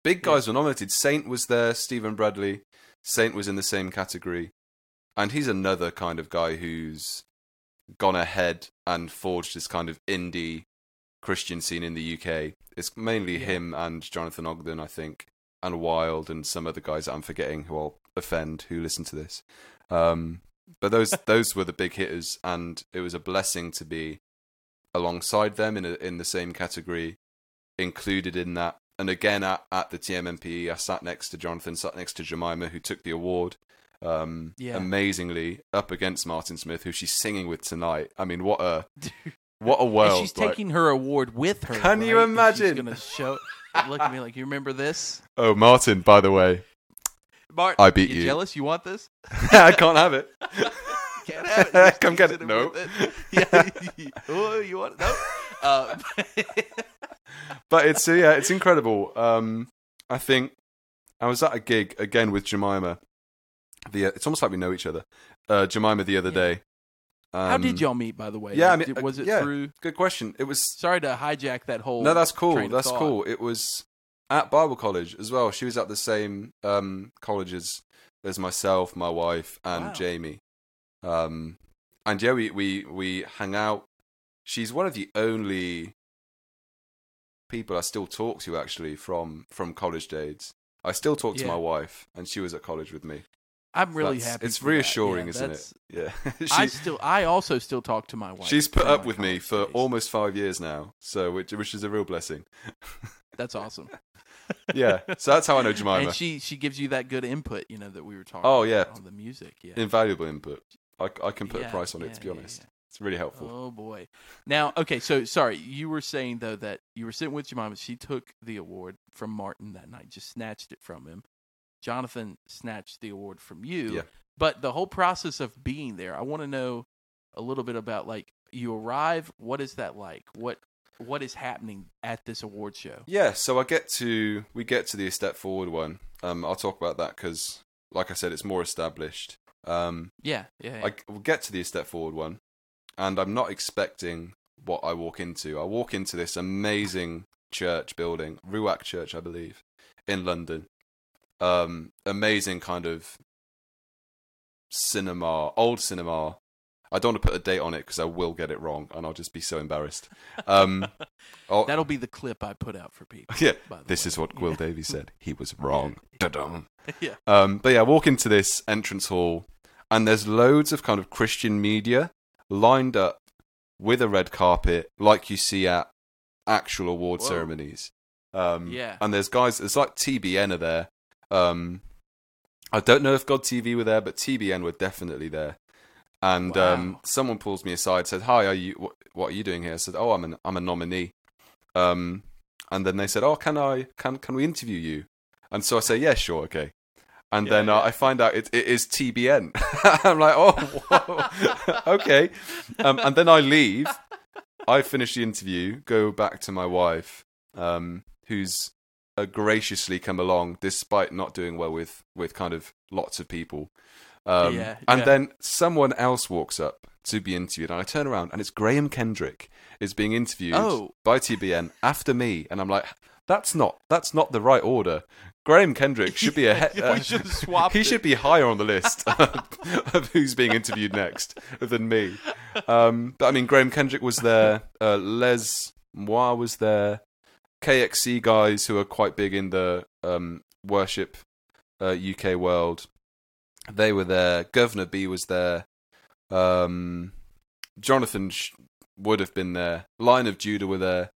big guys were nominated. Saint was there. Stephen Bradley. Saint was in the same category, and he's another kind of guy who's gone ahead and forged this kind of indie Christian scene in the UK. It's mainly Yeah. him and Jonathan Ogden, I think, and Wild and some other guys that I'm forgetting who I'll offend who listen to this. Um, but those those were the big hitters, and it was a blessing to be alongside them in a, in the same category, included in that. And again, at, at the TMMP, I sat next to Jonathan, sat next to Jemima, who took the award. Um, Yeah. amazingly up against Martin Smith, who she's singing with tonight. I mean, what a what a world! and she's like- taking her award with her. Can you right? And imagine? She's gonna show. Look at me like you remember this, oh, Martin, by the way, Bart. I beat you. Jealous? You want this? I can't have it. Can't have it. Come get it. No. it. Yeah. oh, you want it? No. Uh, but it's uh, yeah, it's incredible. Um, I think I was at a gig again with Jemima. The it's almost like we know each other. Uh, Jemima the other Yeah. day. Um, How did y'all meet, by the way? yeah, I mean, was it yeah. through? Good question. It was Sorry to hijack that whole. no, that's cool. That's thought. cool. It was at Bible college as well. She was at the same um, college as, as myself, my wife, and Wow. Jamie. Um, and yeah, we, we, we hang out. She's one of the only people I still talk to actually from, from college days. I still talk to Yeah. my wife, and she was at college with me. I'm really That's- happy. It's reassuring, Yeah, isn't it? Yeah. I still, I also still talk to my wife. she's put up with me for days. almost five years now, so which, which is a real blessing. That's awesome. yeah. So that's how I know Jemima. and she she gives you that good input, you know, that we were talking. Oh, yeah. about on the music. Yeah, Invaluable input. I, I can put Yeah, a price on it, to be honest. It's really helpful. Oh boy. Now, okay, so sorry, you were saying though that you were sitting with Jemima. She took the award from Martin that night, just snatched it from him. Jonathan snatched the award from you. Yeah. But the whole process of being there, I want to know a little bit about like you arrive. What is that like? What what is happening at this award show? Yeah, so I get to we get to the step forward one. Um, I'll talk about that because, like I said, it's more established. Um, Yeah, yeah. yeah. I will get to the step forward one, and I'm not expecting what I walk into. I walk into this amazing church building, Ruach Church, I believe, in London. Um, amazing kind of cinema, old cinema. I don't want to put a date on it because I will get it wrong, and I'll just be so embarrassed. Um, oh, That'll be the clip I put out for people. yeah, this way. is what Gwil Davey said. He was wrong. Da-dum. yeah. Um, but yeah, I walk into this entrance hall, and there's loads of kind of Christian media lined up with a red carpet, like you see at actual award Whoa. ceremonies. Um, Yeah. And there's guys, it's like TBN are there. Um, I don't know if God TV were there, but TBN were definitely there. And um, someone pulls me aside, said, "Hi, are you? What, what are you doing here?" I said, "Oh, I'm an I'm a nominee." Um, and then they said, "Oh, can I can can we interview you?" And so I say, "Yeah, sure, okay." And Yeah, then uh, yeah. I find out it, it is TBN. I'm like, "Oh, whoa. okay." Um, and then I leave. I finish the interview, go back to my wife, um, who's uh, graciously come along despite not doing well with with kind of lots of people. Um, Yeah, and then someone else walks up to be interviewed, and I turn around, and it's Graham Kendrick is being interviewed Oh. by TBN after me, and I'm like, that's not that's not the right order. Graham Kendrick should be ahead. Yeah, we should He should be higher on the list of who's being interviewed next than me. Um, but I mean, Graham Kendrick was there. Uh, Les Moir was there. KXC guys who are quite big in the um, worship uh, UK world. They were there. Guvna B was there. Um, Jonathan Sh- would have been there. Line of Judah were there.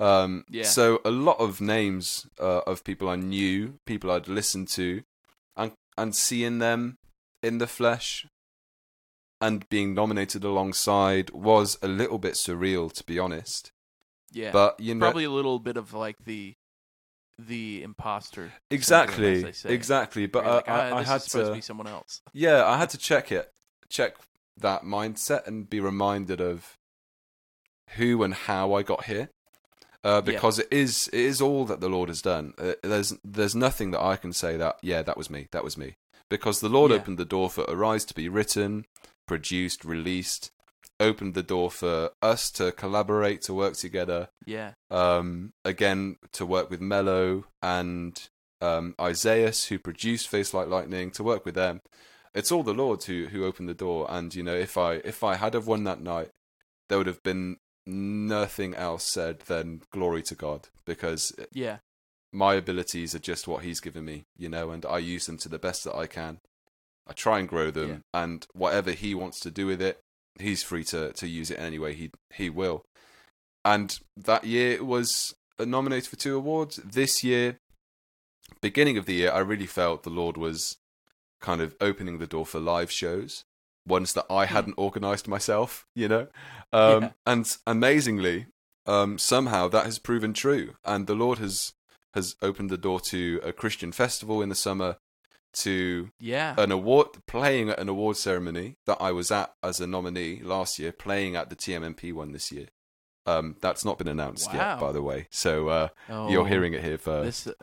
Um, Yeah. So a lot of names uh, of people I knew, people I'd listened to, and and seeing them in the flesh and being nominated alongside was a little bit surreal, to be honest. Yeah. But you know, probably a little bit of like the the imposter. exactly, as they say. exactly. But uh, like, I, "Ah, I had to, to be someone else. yeah, I had to check it, check that mindset, and be reminded of who and how I got here. Uh, Yeah. because it is it is all that the Lord has done. Uh, there's there's nothing that I can say that yeah that was me that was me because the Lord Yeah. opened the door for Arise to be written, produced, released, opened the door for us to collaborate to work together. Yeah. Um, again to work with Mello and um, Isaiah who produced Face Like Lightning to work with them. It's all the Lord who who opened the door. And you know if I if I had have won that night, there would have been nothing else said than glory to God because Yeah. my abilities are just what he's given me, you know, and I use them to the best that I can. I try and grow them and whatever he wants to do with it, he's free to to use it any way he he will. And that year it was nominated for two awards. This year, beginning of the year, I really felt the Lord was kind of opening the door for live shows, ones that I hadn't organized myself, you know. Um, Yeah. And amazingly, um, somehow that has proven true, and the Lord has has opened the door to a Christian festival in the summer, to Yeah. an award playing at an award ceremony that I was at as a nominee last year, playing at the TMMP one this year. Um, that's not been announced Wow. yet, by the way. So uh, oh, you're hearing it here first. this.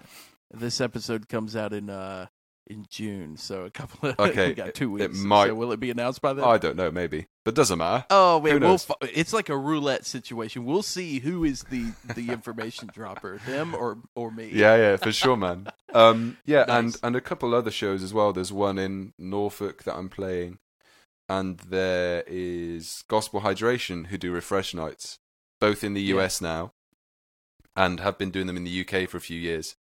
This episode comes out in uh in June. So a couple of Okay, we got two it- it might- So will it be announced by then? I don't know, maybe, but doesn't matter. Oh Who we'll fi- it's like a roulette situation. We'll see who is the the information dropper, them or or me. Yeah, yeah, for sure, man. Um, yeah, and Nice. and a couple other shows as well. There's one in Norfolk that I'm playing, and there is Gospel Hydration who do refresh nights, both in the Yeah. US now, and have been doing them in the UK for a few years.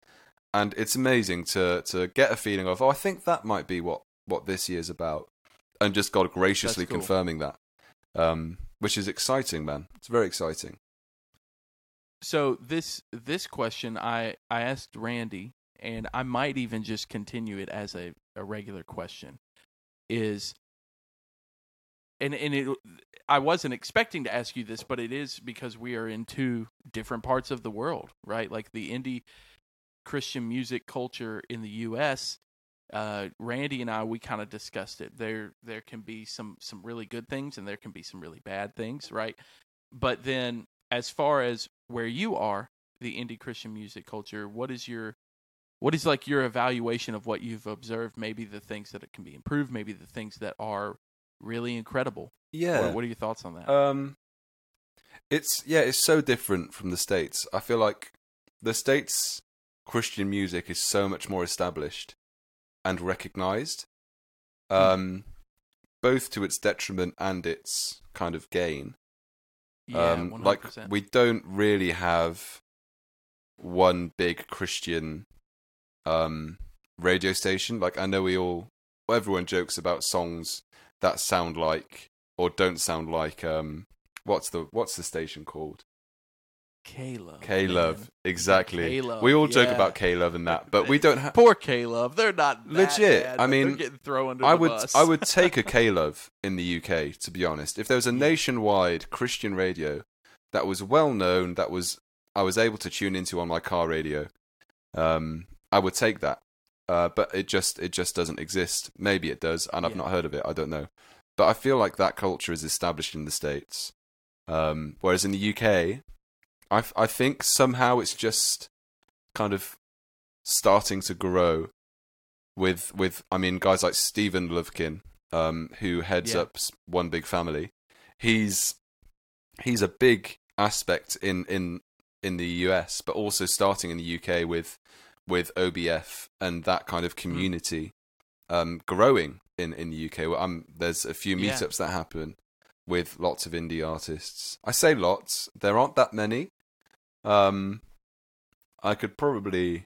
And it's amazing to to get a feeling of, oh, I think that might be what what this year's about, and just God graciously cool. confirming that, um, which is exciting, man. It's very exciting. So this this question I I asked Randy, and I might even just continue it as a a regular question, is. And and it, I wasn't expecting to ask you this, but it is because we are in two different parts of the world, right? Like the indie Christian music culture in the U.S. Uh, Randy and I, we kind of discussed it. There, there can be some some really good things, and there can be some really bad things, right? But then, as far as where you are, the indie Christian music culture, what is your what is like your evaluation of what you've observed? Maybe the things that it can be improved, maybe the things that are really incredible. Yeah. What, what are your thoughts on that? Um, it's yeah, it's so different from the states. I feel like the states Christian music is so much more established and recognized, um, both to its detriment and its kind of gain. yeah, um, 100%. like we don't really have one big Christian um radio station. Like I know we all, well, everyone jokes about songs that sound like or don't sound like um what's the what's the station called? K Love. Exactly. K-Love, we all joke yeah. about K Love and that, but we don't have. Poor K-Love. They're not Legit, bad, I mean, getting thrown under I would bus. I would take a K Love in the UK to be honest. If there was a nationwide Christian radio that was well known, that was I was able to tune into on my car radio, um, I would take that. Uh, but it just it just doesn't exist. Maybe it does, and I've Yeah. not heard of it. I don't know. But I feel like that culture is established in the states, um, whereas in the UK, I I think somehow it's just kind of starting to grow with with I mean guys like Stephen Lufkin, um, who heads Yeah. up One Big Family. He's he's a big aspect in in in the US, but also starting in the UK with with OBF and that kind of community um, growing in in the UK. Well, um, there's a few Yeah. meetups that happen with lots of indie artists. I say lots. There aren't that many. Um, I could probably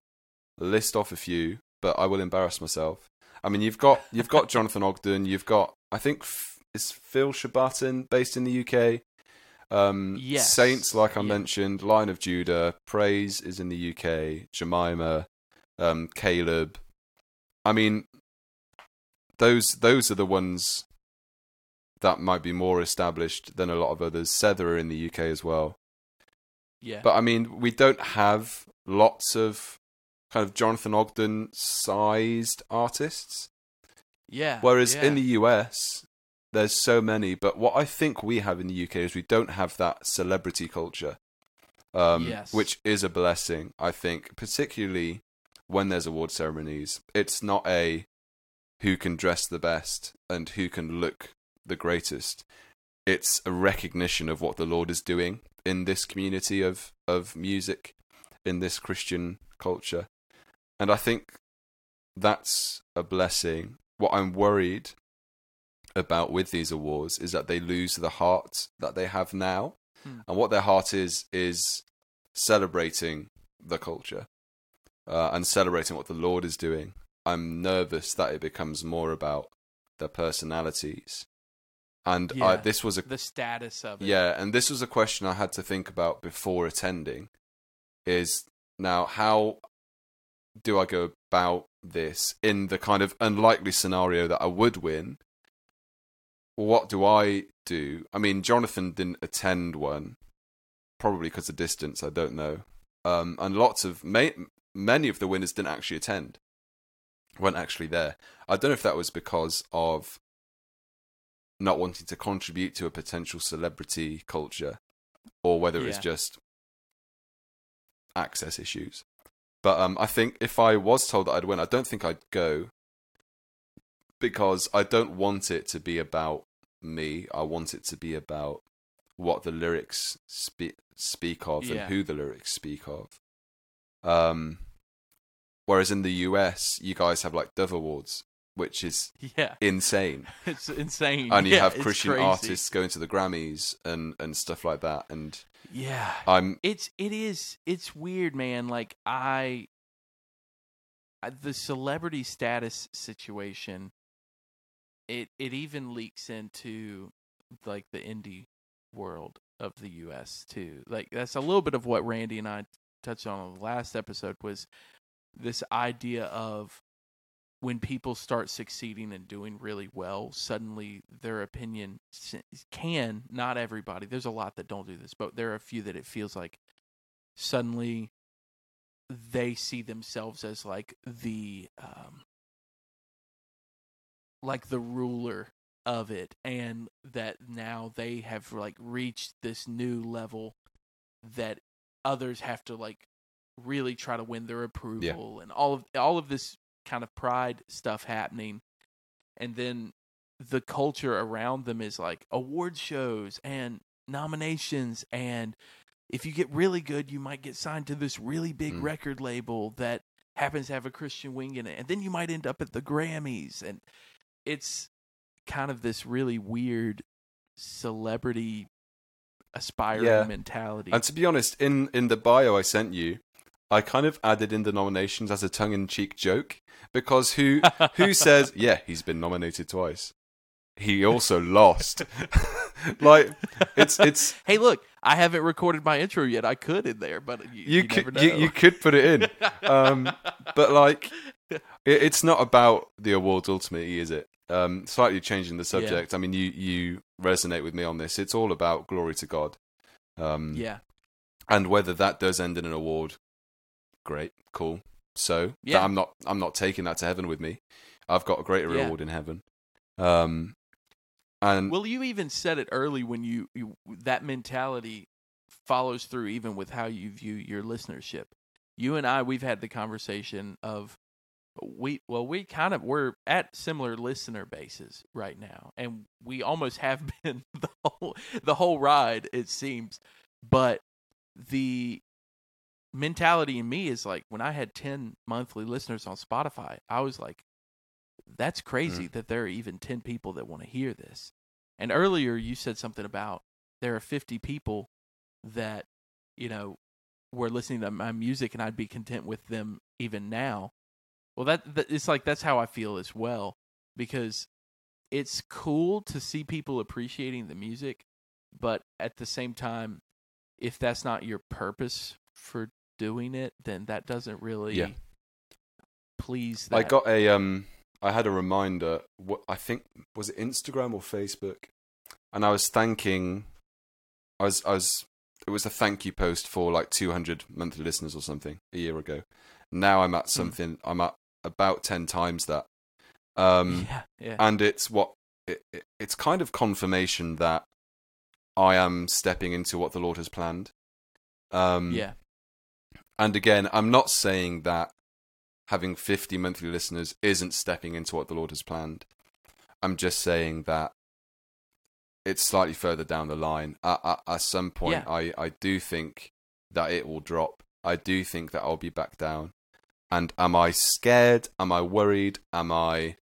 list off a few, but I will embarrass myself. I mean, you've got you've got Jonathan Ogden. You've got I think F- is Phil Shabatin based in the UK. Um, Yes. Saints, like I Yeah. mentioned, Line of Judah, Praise is in the UK. Jemima, um, Caleb. I mean, those those are the ones that might be more established than a lot of others. Sether are in the UK as well. Yeah. But I mean, we don't have lots of kind of Jonathan Ogden sized artists. yeah. Whereas yeah. in the US, there's so many. But what I think we have in the UK is we don't have that celebrity culture, um, Yes. which is a blessing, I think, particularly when there's award ceremonies. It's not a who can dress the best and who can look the greatest. It's a recognition of what the Lord is doing in this community of, of music, in this Christian culture. And I think that's a blessing. What I'm worried about with these awards is that they lose the heart that they have now. Hmm. And what their heart is, is celebrating the culture uh, and celebrating what the Lord is doing. I'm nervous that it becomes more about their personalities. And I, this was a the status of it. yeah, and this was a question I had to think about before attending. Is now how do I go about this in the kind of unlikely scenario that I would win? What do I do? I mean, Jonathan didn't attend one, probably because of distance. I don't know. Um, and lots of ma- many of the winners didn't actually attend, weren't actually there. I don't know if that was because of not wanting to contribute to a potential celebrity culture or whether it's just access issues. But um, I think if I was told that I'd win, I don't think I'd go because I don't want it to be about me. I want it to be about what the lyrics speak speak of Yeah. and who the lyrics speak of. Um, whereas in the US, you guys have like Dove Awards, which is Yeah, insane, it's insane. and you Yeah, have Christian crazy. artists going to the Grammys and and stuff like that. And Yeah, I'm it's it is it's weird, man. Like I, I the celebrity status situation. It it even leaks into like the indie world of the U.S. too. Like that's a little bit of what Randy and I touched on in the last episode was this idea of when people start succeeding and doing really well, suddenly their opinion can, not everybody, there's a lot that don't do this, but there are a few that it feels like suddenly they see themselves as like the um like the ruler of it and that now they have like reached this new level that others have to like really try to win their approval and all of all of this kind of pride stuff happening and then the culture around them is like award shows and nominations and if you get really good you might get signed to this really big Mm. record label that happens to have a christian wing in it and then you might end up at the grammys and it's kind of this really weird celebrity aspiring Yeah. mentality And to be honest, in in the bio I sent you, I kind of added in the nominations as a tongue-in-cheek joke because who who says, "Yeah, he's been nominated twice. He also lost." like it's it's hey look i haven't recorded my intro yet i could in there but you, you, you, could you, you could put it in. Um, but like it, it's not about the awards ultimately, is it? Um, slightly changing the subject. I mean, you you resonate with me on this. It's all about glory to God. Um, yeah and whether that does end in an award, great, cool. So Yeah. I'm not I'm not taking that to heaven with me. I've got a greater Yeah. reward in heaven. Um, and Well, you even said it early when you, you that mentality follows through even with how you view your listenership. You and I, we've had the conversation of we well, we kind of we're at similar listener bases right now, and we almost have been the whole the whole ride. It seems, but the mentality in me is like when I had ten monthly listeners on Spotify, I was like, that's crazy mm. that there are even 10 people that want to hear this. And earlier you said something about there are 50 people that, you know, were listening to my music and I'd be content with them even now. Well, that, that it's like that's how I feel as well because it's cool to see people appreciating the music, but at the same time, if that's not your purpose for doing it, then that doesn't really Yeah. please. That. I got a um I had a reminder what I think was it Instagram or Facebook and I was thanking I was I was it was a thank you post for like 200 monthly listeners or something a year ago. Now I'm at something I'm at about 10 times that. Um yeah, yeah, and it's what it, it, it's kind of confirmation that I am stepping into what the Lord has planned. Um yeah, and again, I'm not saying that having 50 monthly listeners isn't stepping into what the Lord has planned. I'm just saying that it's slightly further down the line. At, at, at some point, Yeah. I, I do think that it will drop. I do think that I'll be back down. And am I scared? Am I worried? Am I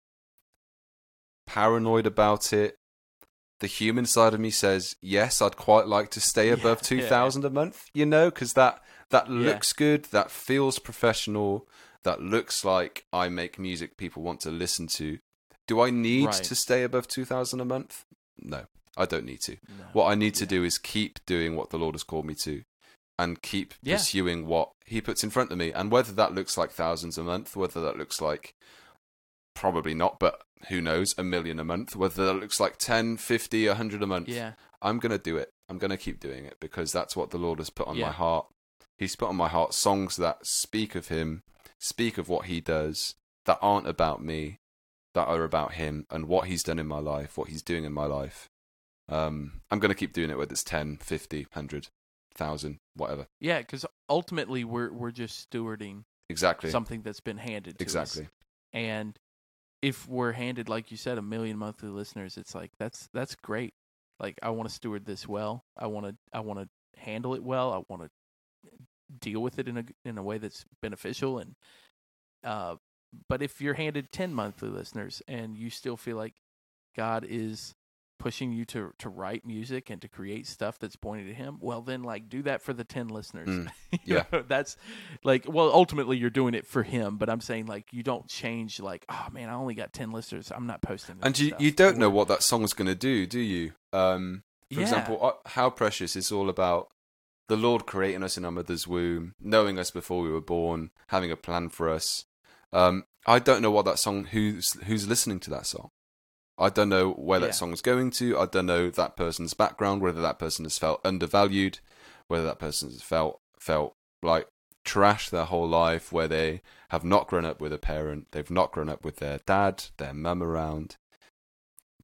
paranoid about it? The human side of me says, yes, I'd quite like to stay above yeah. 2000 a month, you know, because that, that Yeah. looks good, that feels professional, that looks like I make music people want to listen to. Do I need Right. to stay above 2000 a month? No, I don't need to. no. What I need to do is keep doing what the Lord has called me to and keep Yeah. pursuing what He puts in front of me. And whether that looks like thousands a month, whether that looks like probably not, but who knows, a million a month, whether that looks like 10, 50, 100 a month, Yeah, I'm going to do it. I'm going to keep doing it because that's what the Lord has put on Yeah. my heart. He's put on my heart songs that speak of Him, speak of what He does, that aren't about me, that are about Him and what He's done in my life, what He's doing in my life. Um, I'm going to keep doing it whether it's 10, 50, 100, 1,000, whatever. yeah, because ultimately we're we're just stewarding Exactly. something that's been handed to us. exactly. and if we're handed, like you said, a million monthly listeners, it's like that's that's great. Like I want to steward this well. I want to I want to handle it well. I want to deal with it in a in a way that's beneficial. And uh, but if you're handed ten monthly listeners and you still feel like God is pushing you to to write music and to create stuff that's pointing to him well then like do that for the 10 listeners Mm, yeah. know, that's like well ultimately you're doing it for him but i'm saying like you don't change like oh man i only got 10 listeners i'm not posting And you, you don't know what that song's going to do, do you? Um, for Yeah. example, uh, How Precious is all about the Lord creating us in our mother's womb, knowing us before we were born, having a plan for us. Um, I don't know what that song, who's who's listening to that song. I don't know where Yeah. that song's going to. I don't know that person's background, whether that person has felt undervalued, whether that person has felt felt like trash their whole life, where they have not grown up with a parent, they've not grown up with their dad, their mum around.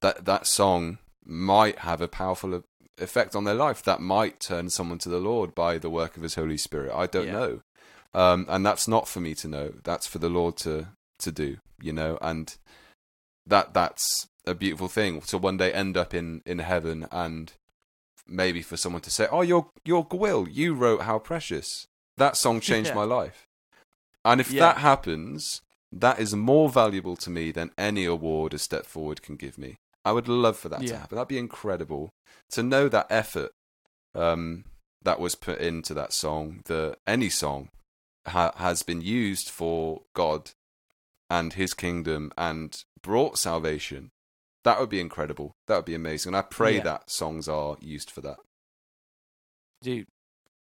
That that song might have a powerful effect on their life. That might turn someone to the Lord by the work of His Holy Spirit. I don't Yeah. know, um, and that's not for me to know. That's for the Lord to to do. You know, and that that's a beautiful thing to one day end up in in heaven and maybe for someone to say, "Oh, you're you're Gwil. You wrote How Precious. That song changed Yeah. my life." And if Yeah. that happens, that is more valuable to me than any award a step forward can give me. I would love for that to happen. That'd be incredible to know that effort um, that was put into that song. That any song ha- has been used for God and His kingdom and brought salvation. That would be incredible. That would be amazing. And I pray Yeah. that songs are used for that. dude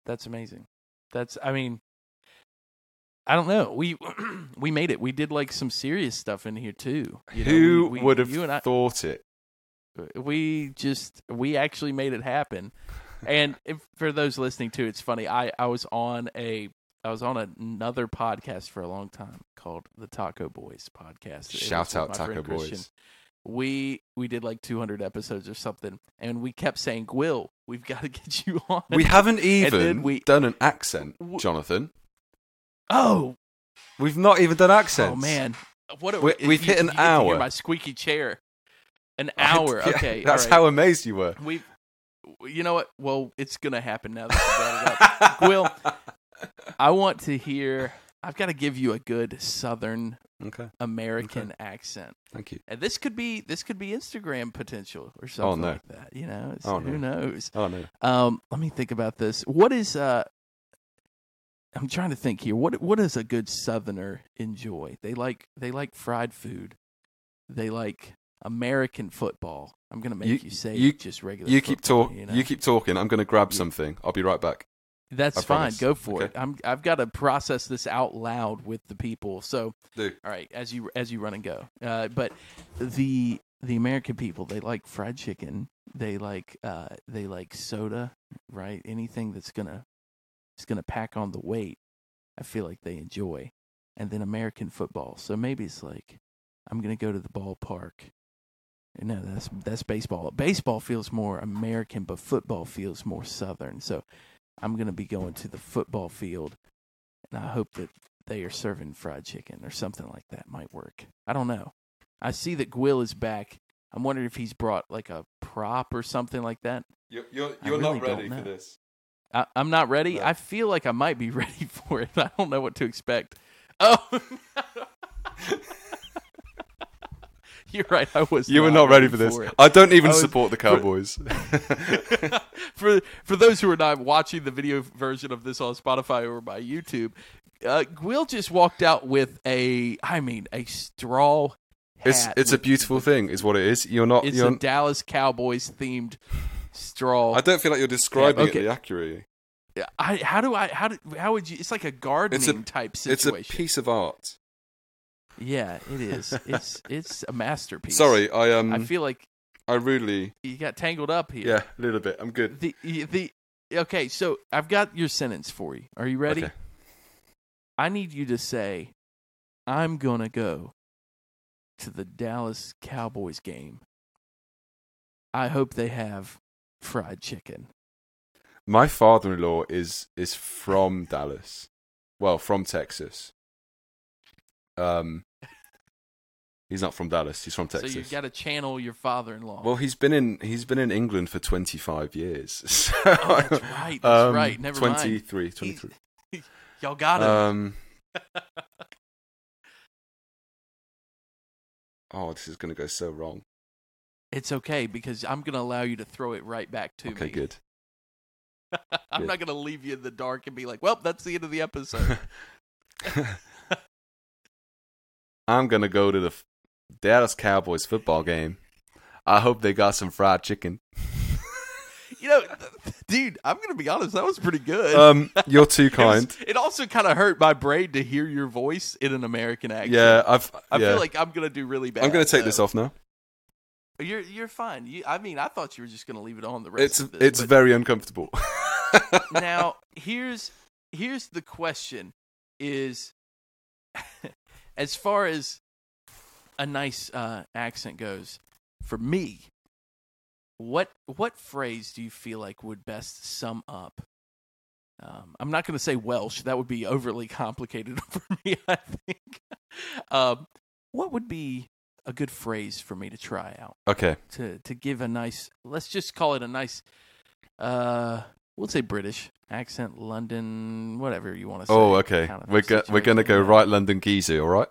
that's amazing that's i mean i don't know we we made it we did like some serious stuff in here too you know, Who we- we- would have you and I, thought it? we just we actually made it happen and if, for those listening to it's funny i i was on a i was on another podcast for a long time called the taco boys podcast Shout out Taco friend Christian. Boys. we we did like 200 episodes or something and we kept saying will we've got to get you on We haven't even we- done an accent, Jonathan. Oh We've not even done accents. oh man what a, we, we've hit an hear hour. my squeaky chair an I- hour yeah, okay That's right. how amazed you were. we you know what well it's gonna happen now that you brought it up Will, I want to hear. I've got to give you a good Southern Okay, American accent, thank you. and this could be this could be Instagram potential or something no. like that. You know, Oh, who knows? Oh no. Um, let me think about this. What is uh? I'm trying to think here. What what does a good Southerner enjoy? They like they like fried food. They like American football. I'm gonna make You- you, say you- just regular. You keep football, talk. You, know? You keep talking. I'm going to grab Yeah. something. I'll be right back. That's I fine. promise. Go for Okay. it. I'm I've got to process this out loud with the people. So Do. all right, as you as you run and go. Uh, but the the American people they like fried chicken. They like uh they like soda, right? Anything that's gonna it's gonna pack on the weight. I feel like they enjoy. And then American football. So maybe it's like I'm gonna go to the ballpark. No, that's that's baseball. Baseball feels more American, but football feels more Southern. So I'm going to be going to the football field, and I hope that they are serving fried chicken or something like that might work. I don't know. I see that Gwil is back. I'm wondering if he's brought like a prop or something like that. You're you're, you're not really ready don't for this. I, I'm not ready. No. I feel like I might be ready for it. I don't know what to expect. Oh, you're right. I was. You were not ready for this. it. I don't even I was- support the Cowboys. for for those who are not watching the video version of this on Spotify or by YouTube, uh, Gwil just walked out with a, I mean, a straw hat. it's it's a beautiful thing, is what it is. You're not. It's You're, a Dallas Cowboys themed straw. I don't feel like you're describing okay. it accurately. I, how do I how do how would you? It's like a gardening a, type situation. It's a piece of art. Yeah, it is. It's it's a masterpiece. Sorry, I um, I feel like I rudely. you got tangled up here. Yeah, a little bit. I'm good. The the okay. So I've got your sentence for you. Are you ready? Okay. I need you to say, I'm going to go to the Dallas Cowboys game. I hope they have fried chicken. My father-in-law is is from Dallas. Well, from Texas. Um, He's not from Dallas. He's from Texas. So you got to channel your father-in-law. well, he's been in he's been in England for 25 years. So, oh, that's right. That's um, right. Never mind. 23, 23. Y'all got him. Um, oh, this is going to go so wrong. It's okay because I'm going to allow you to throw it right back to Okay, me. Okay, good. I'm Good. not going to leave you in the dark and be like, "Well, that's the end of the episode." I'm going to go to the Dallas Cowboys football game. I hope they got some fried chicken. you know, dude, I'm going to be honest. That was pretty good. Um, you're too It was- kind. It, also kind of hurt my brain to hear your voice in an American accent. Yeah, I've. I yeah. feel like I'm gonna do really bad. I'm going to take this off now. You're you're fine. You, I mean, I thought you were just gonna leave it on the rest. It's of this, it's but very uncomfortable. now here's here's the question: is as far as a nice uh, accent goes, for me, what what phrase do you feel like would best sum up? Um, I'm not going to say Welsh; that would be overly complicated for me. I think. Um, what would be a good phrase for me to try out okay. to to give a nice? Let's just call it a nice. Uh, we'll say British accent, London, whatever you want to say. Oh, okay. kind of We're go- we're going to go right London geezer, all right?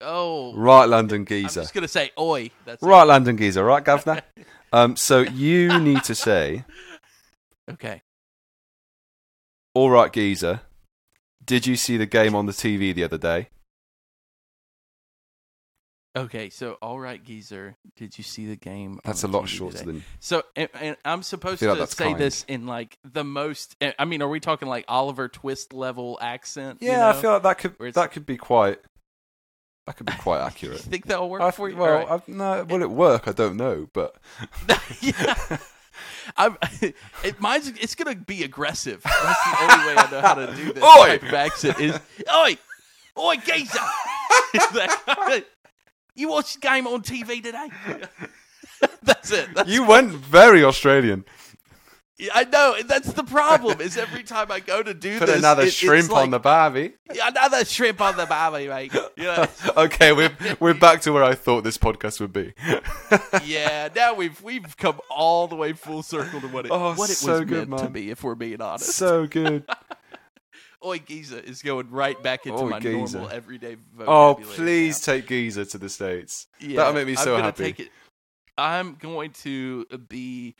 Oh, Right London geezer. I'm just gonna say oi. That's it. Right London geezer, right, Governor? um, so you need to say, Okay. all right, geezer. Did you see the game on the TV the other day? Okay. So, all right, geezer. Did you see the game? That's a lot TV shorter today? than. So, and, and I'm supposed feel like to say kind. this in like the most. eh, I mean, are we talking like Oliver Twist level accent? you Yeah, I feel like that could that could be quite that could be quite accurate. You think that'll work I for you? well, right. I, no, will it work? I don't know, but yeah. I'm, it, mine's it's gonna be aggressive. That's the only way I know how to do this Oi! type of accent. Is oi, oi, geezer! That- you watched the game on TV today? That's it. That's, you went very Australian. I know that's the problem. Is every time I go to do Put this, another it- shrimp like, on the barbie. another shrimp on the barbie, mate. You know? okay, we're we're back to where I thought this podcast would be. yeah, now we've we've come all the way full circle to what it Oh, what it so was good, meant to be. If we're being honest, so good. Oi Giza is going right back into Oi, my geezer. normal everyday Oh, please now. take geezer to the states. Yeah, That'll make me I'm so gonna happy. Take it. I'm going to be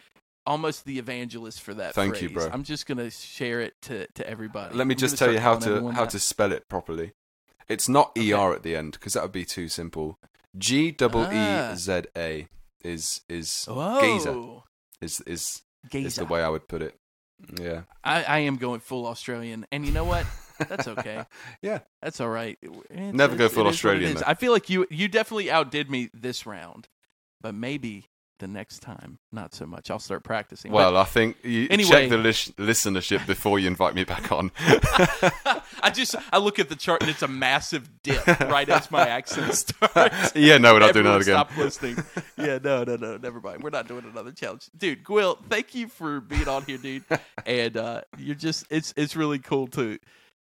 almost the evangelist for that. Thank you, phrase. bro. I'm just going to share it to, to everybody. Let me I'm just tell you how to how that. to spell it properly. It's not Okay. er at the end because that would be too simple. G double Ah. E Z A is is Whoa, geezer. is is is the way I would put it. Yeah. I, I am going full Australian, and you know what? That's okay. Yeah. That's all right. It's- Never go full it it Australian. I feel like you you definitely outdid me this round, but maybe the next time not so much. I'll start practicing. But Well, I think you Anyway. check the lis- listenership before you invite me back on. I just I look at the chart and it's a massive dip right as my accent starts. yeah, no, we're not doing that again. Stop listening. Yeah, no, no, no, never mind. We're not doing another challenge, dude. Gwil, thank you for being on here, dude. And uh, you're just it's it's really cool to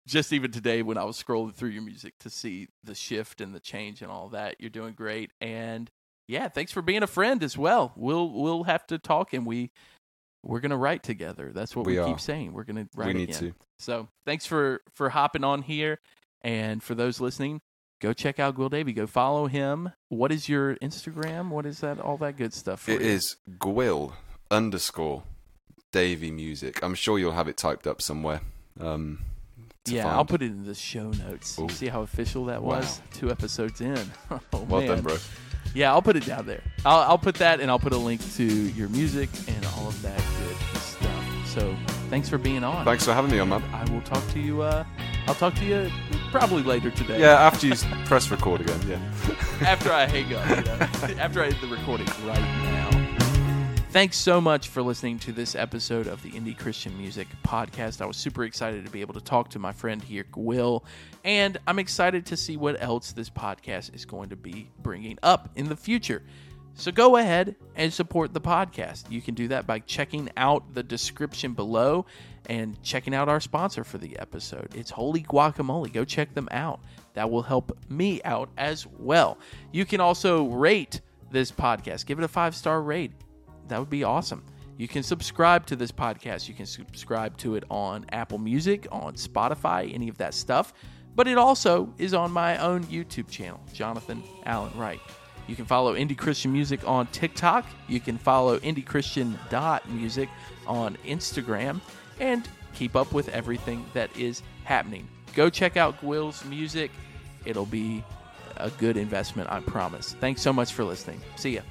just even today when I was scrolling through your music to see the shift and the change and all that. You're doing great, and yeah, thanks for being a friend as well. We'll we'll have to talk, and we we're gonna write together. That's what we, We keep saying. We're gonna write we need again. to. So thanks for for hopping on here, and for those listening, go check out Gwil Davey. Go follow him. What is your Instagram? What is that? All that good stuff. For It you? is Gwil underscore Davey Music. I'm sure you'll have it typed up somewhere. Um, Yeah, find. I'll put it in the show notes. See how official that Wow. was? Two episodes in. Oh, Well man. done, bro. Yeah, I'll put it down there. I'll, I'll put that, and I'll put a link to your music and all of that good stuff. So thanks for being on. Thanks for having me on, man. I will talk to you. Uh, I'll talk to you probably later today. Yeah, after you press record again. Yeah. after I hang up, you know, after I hit the recording right now. Thanks so much for listening to this episode of the Indie Christian Music Podcast. I was super excited to be able to talk to my friend here, Will, and I'm excited to see what else this podcast is going to be bringing up in the future. So go ahead and support the podcast. You can do that by checking out the description below and checking out our sponsor for the episode. It's Holy Guacamole. Go check them out. That will help me out as well. You can also rate this podcast, give it a five star rate. That would be awesome. You can subscribe to this podcast. You can subscribe to it on Apple Music, on Spotify, any of that stuff. But it also is on my own YouTube channel, Jonathan Allen Wright. You can follow Indie Christian Music on TikTok. You can follow indiechristian.music on Instagram and keep up with everything that is happening. Go check out Gwil's music. It'll be a good investment, I promise. Thanks so much for listening. See ya.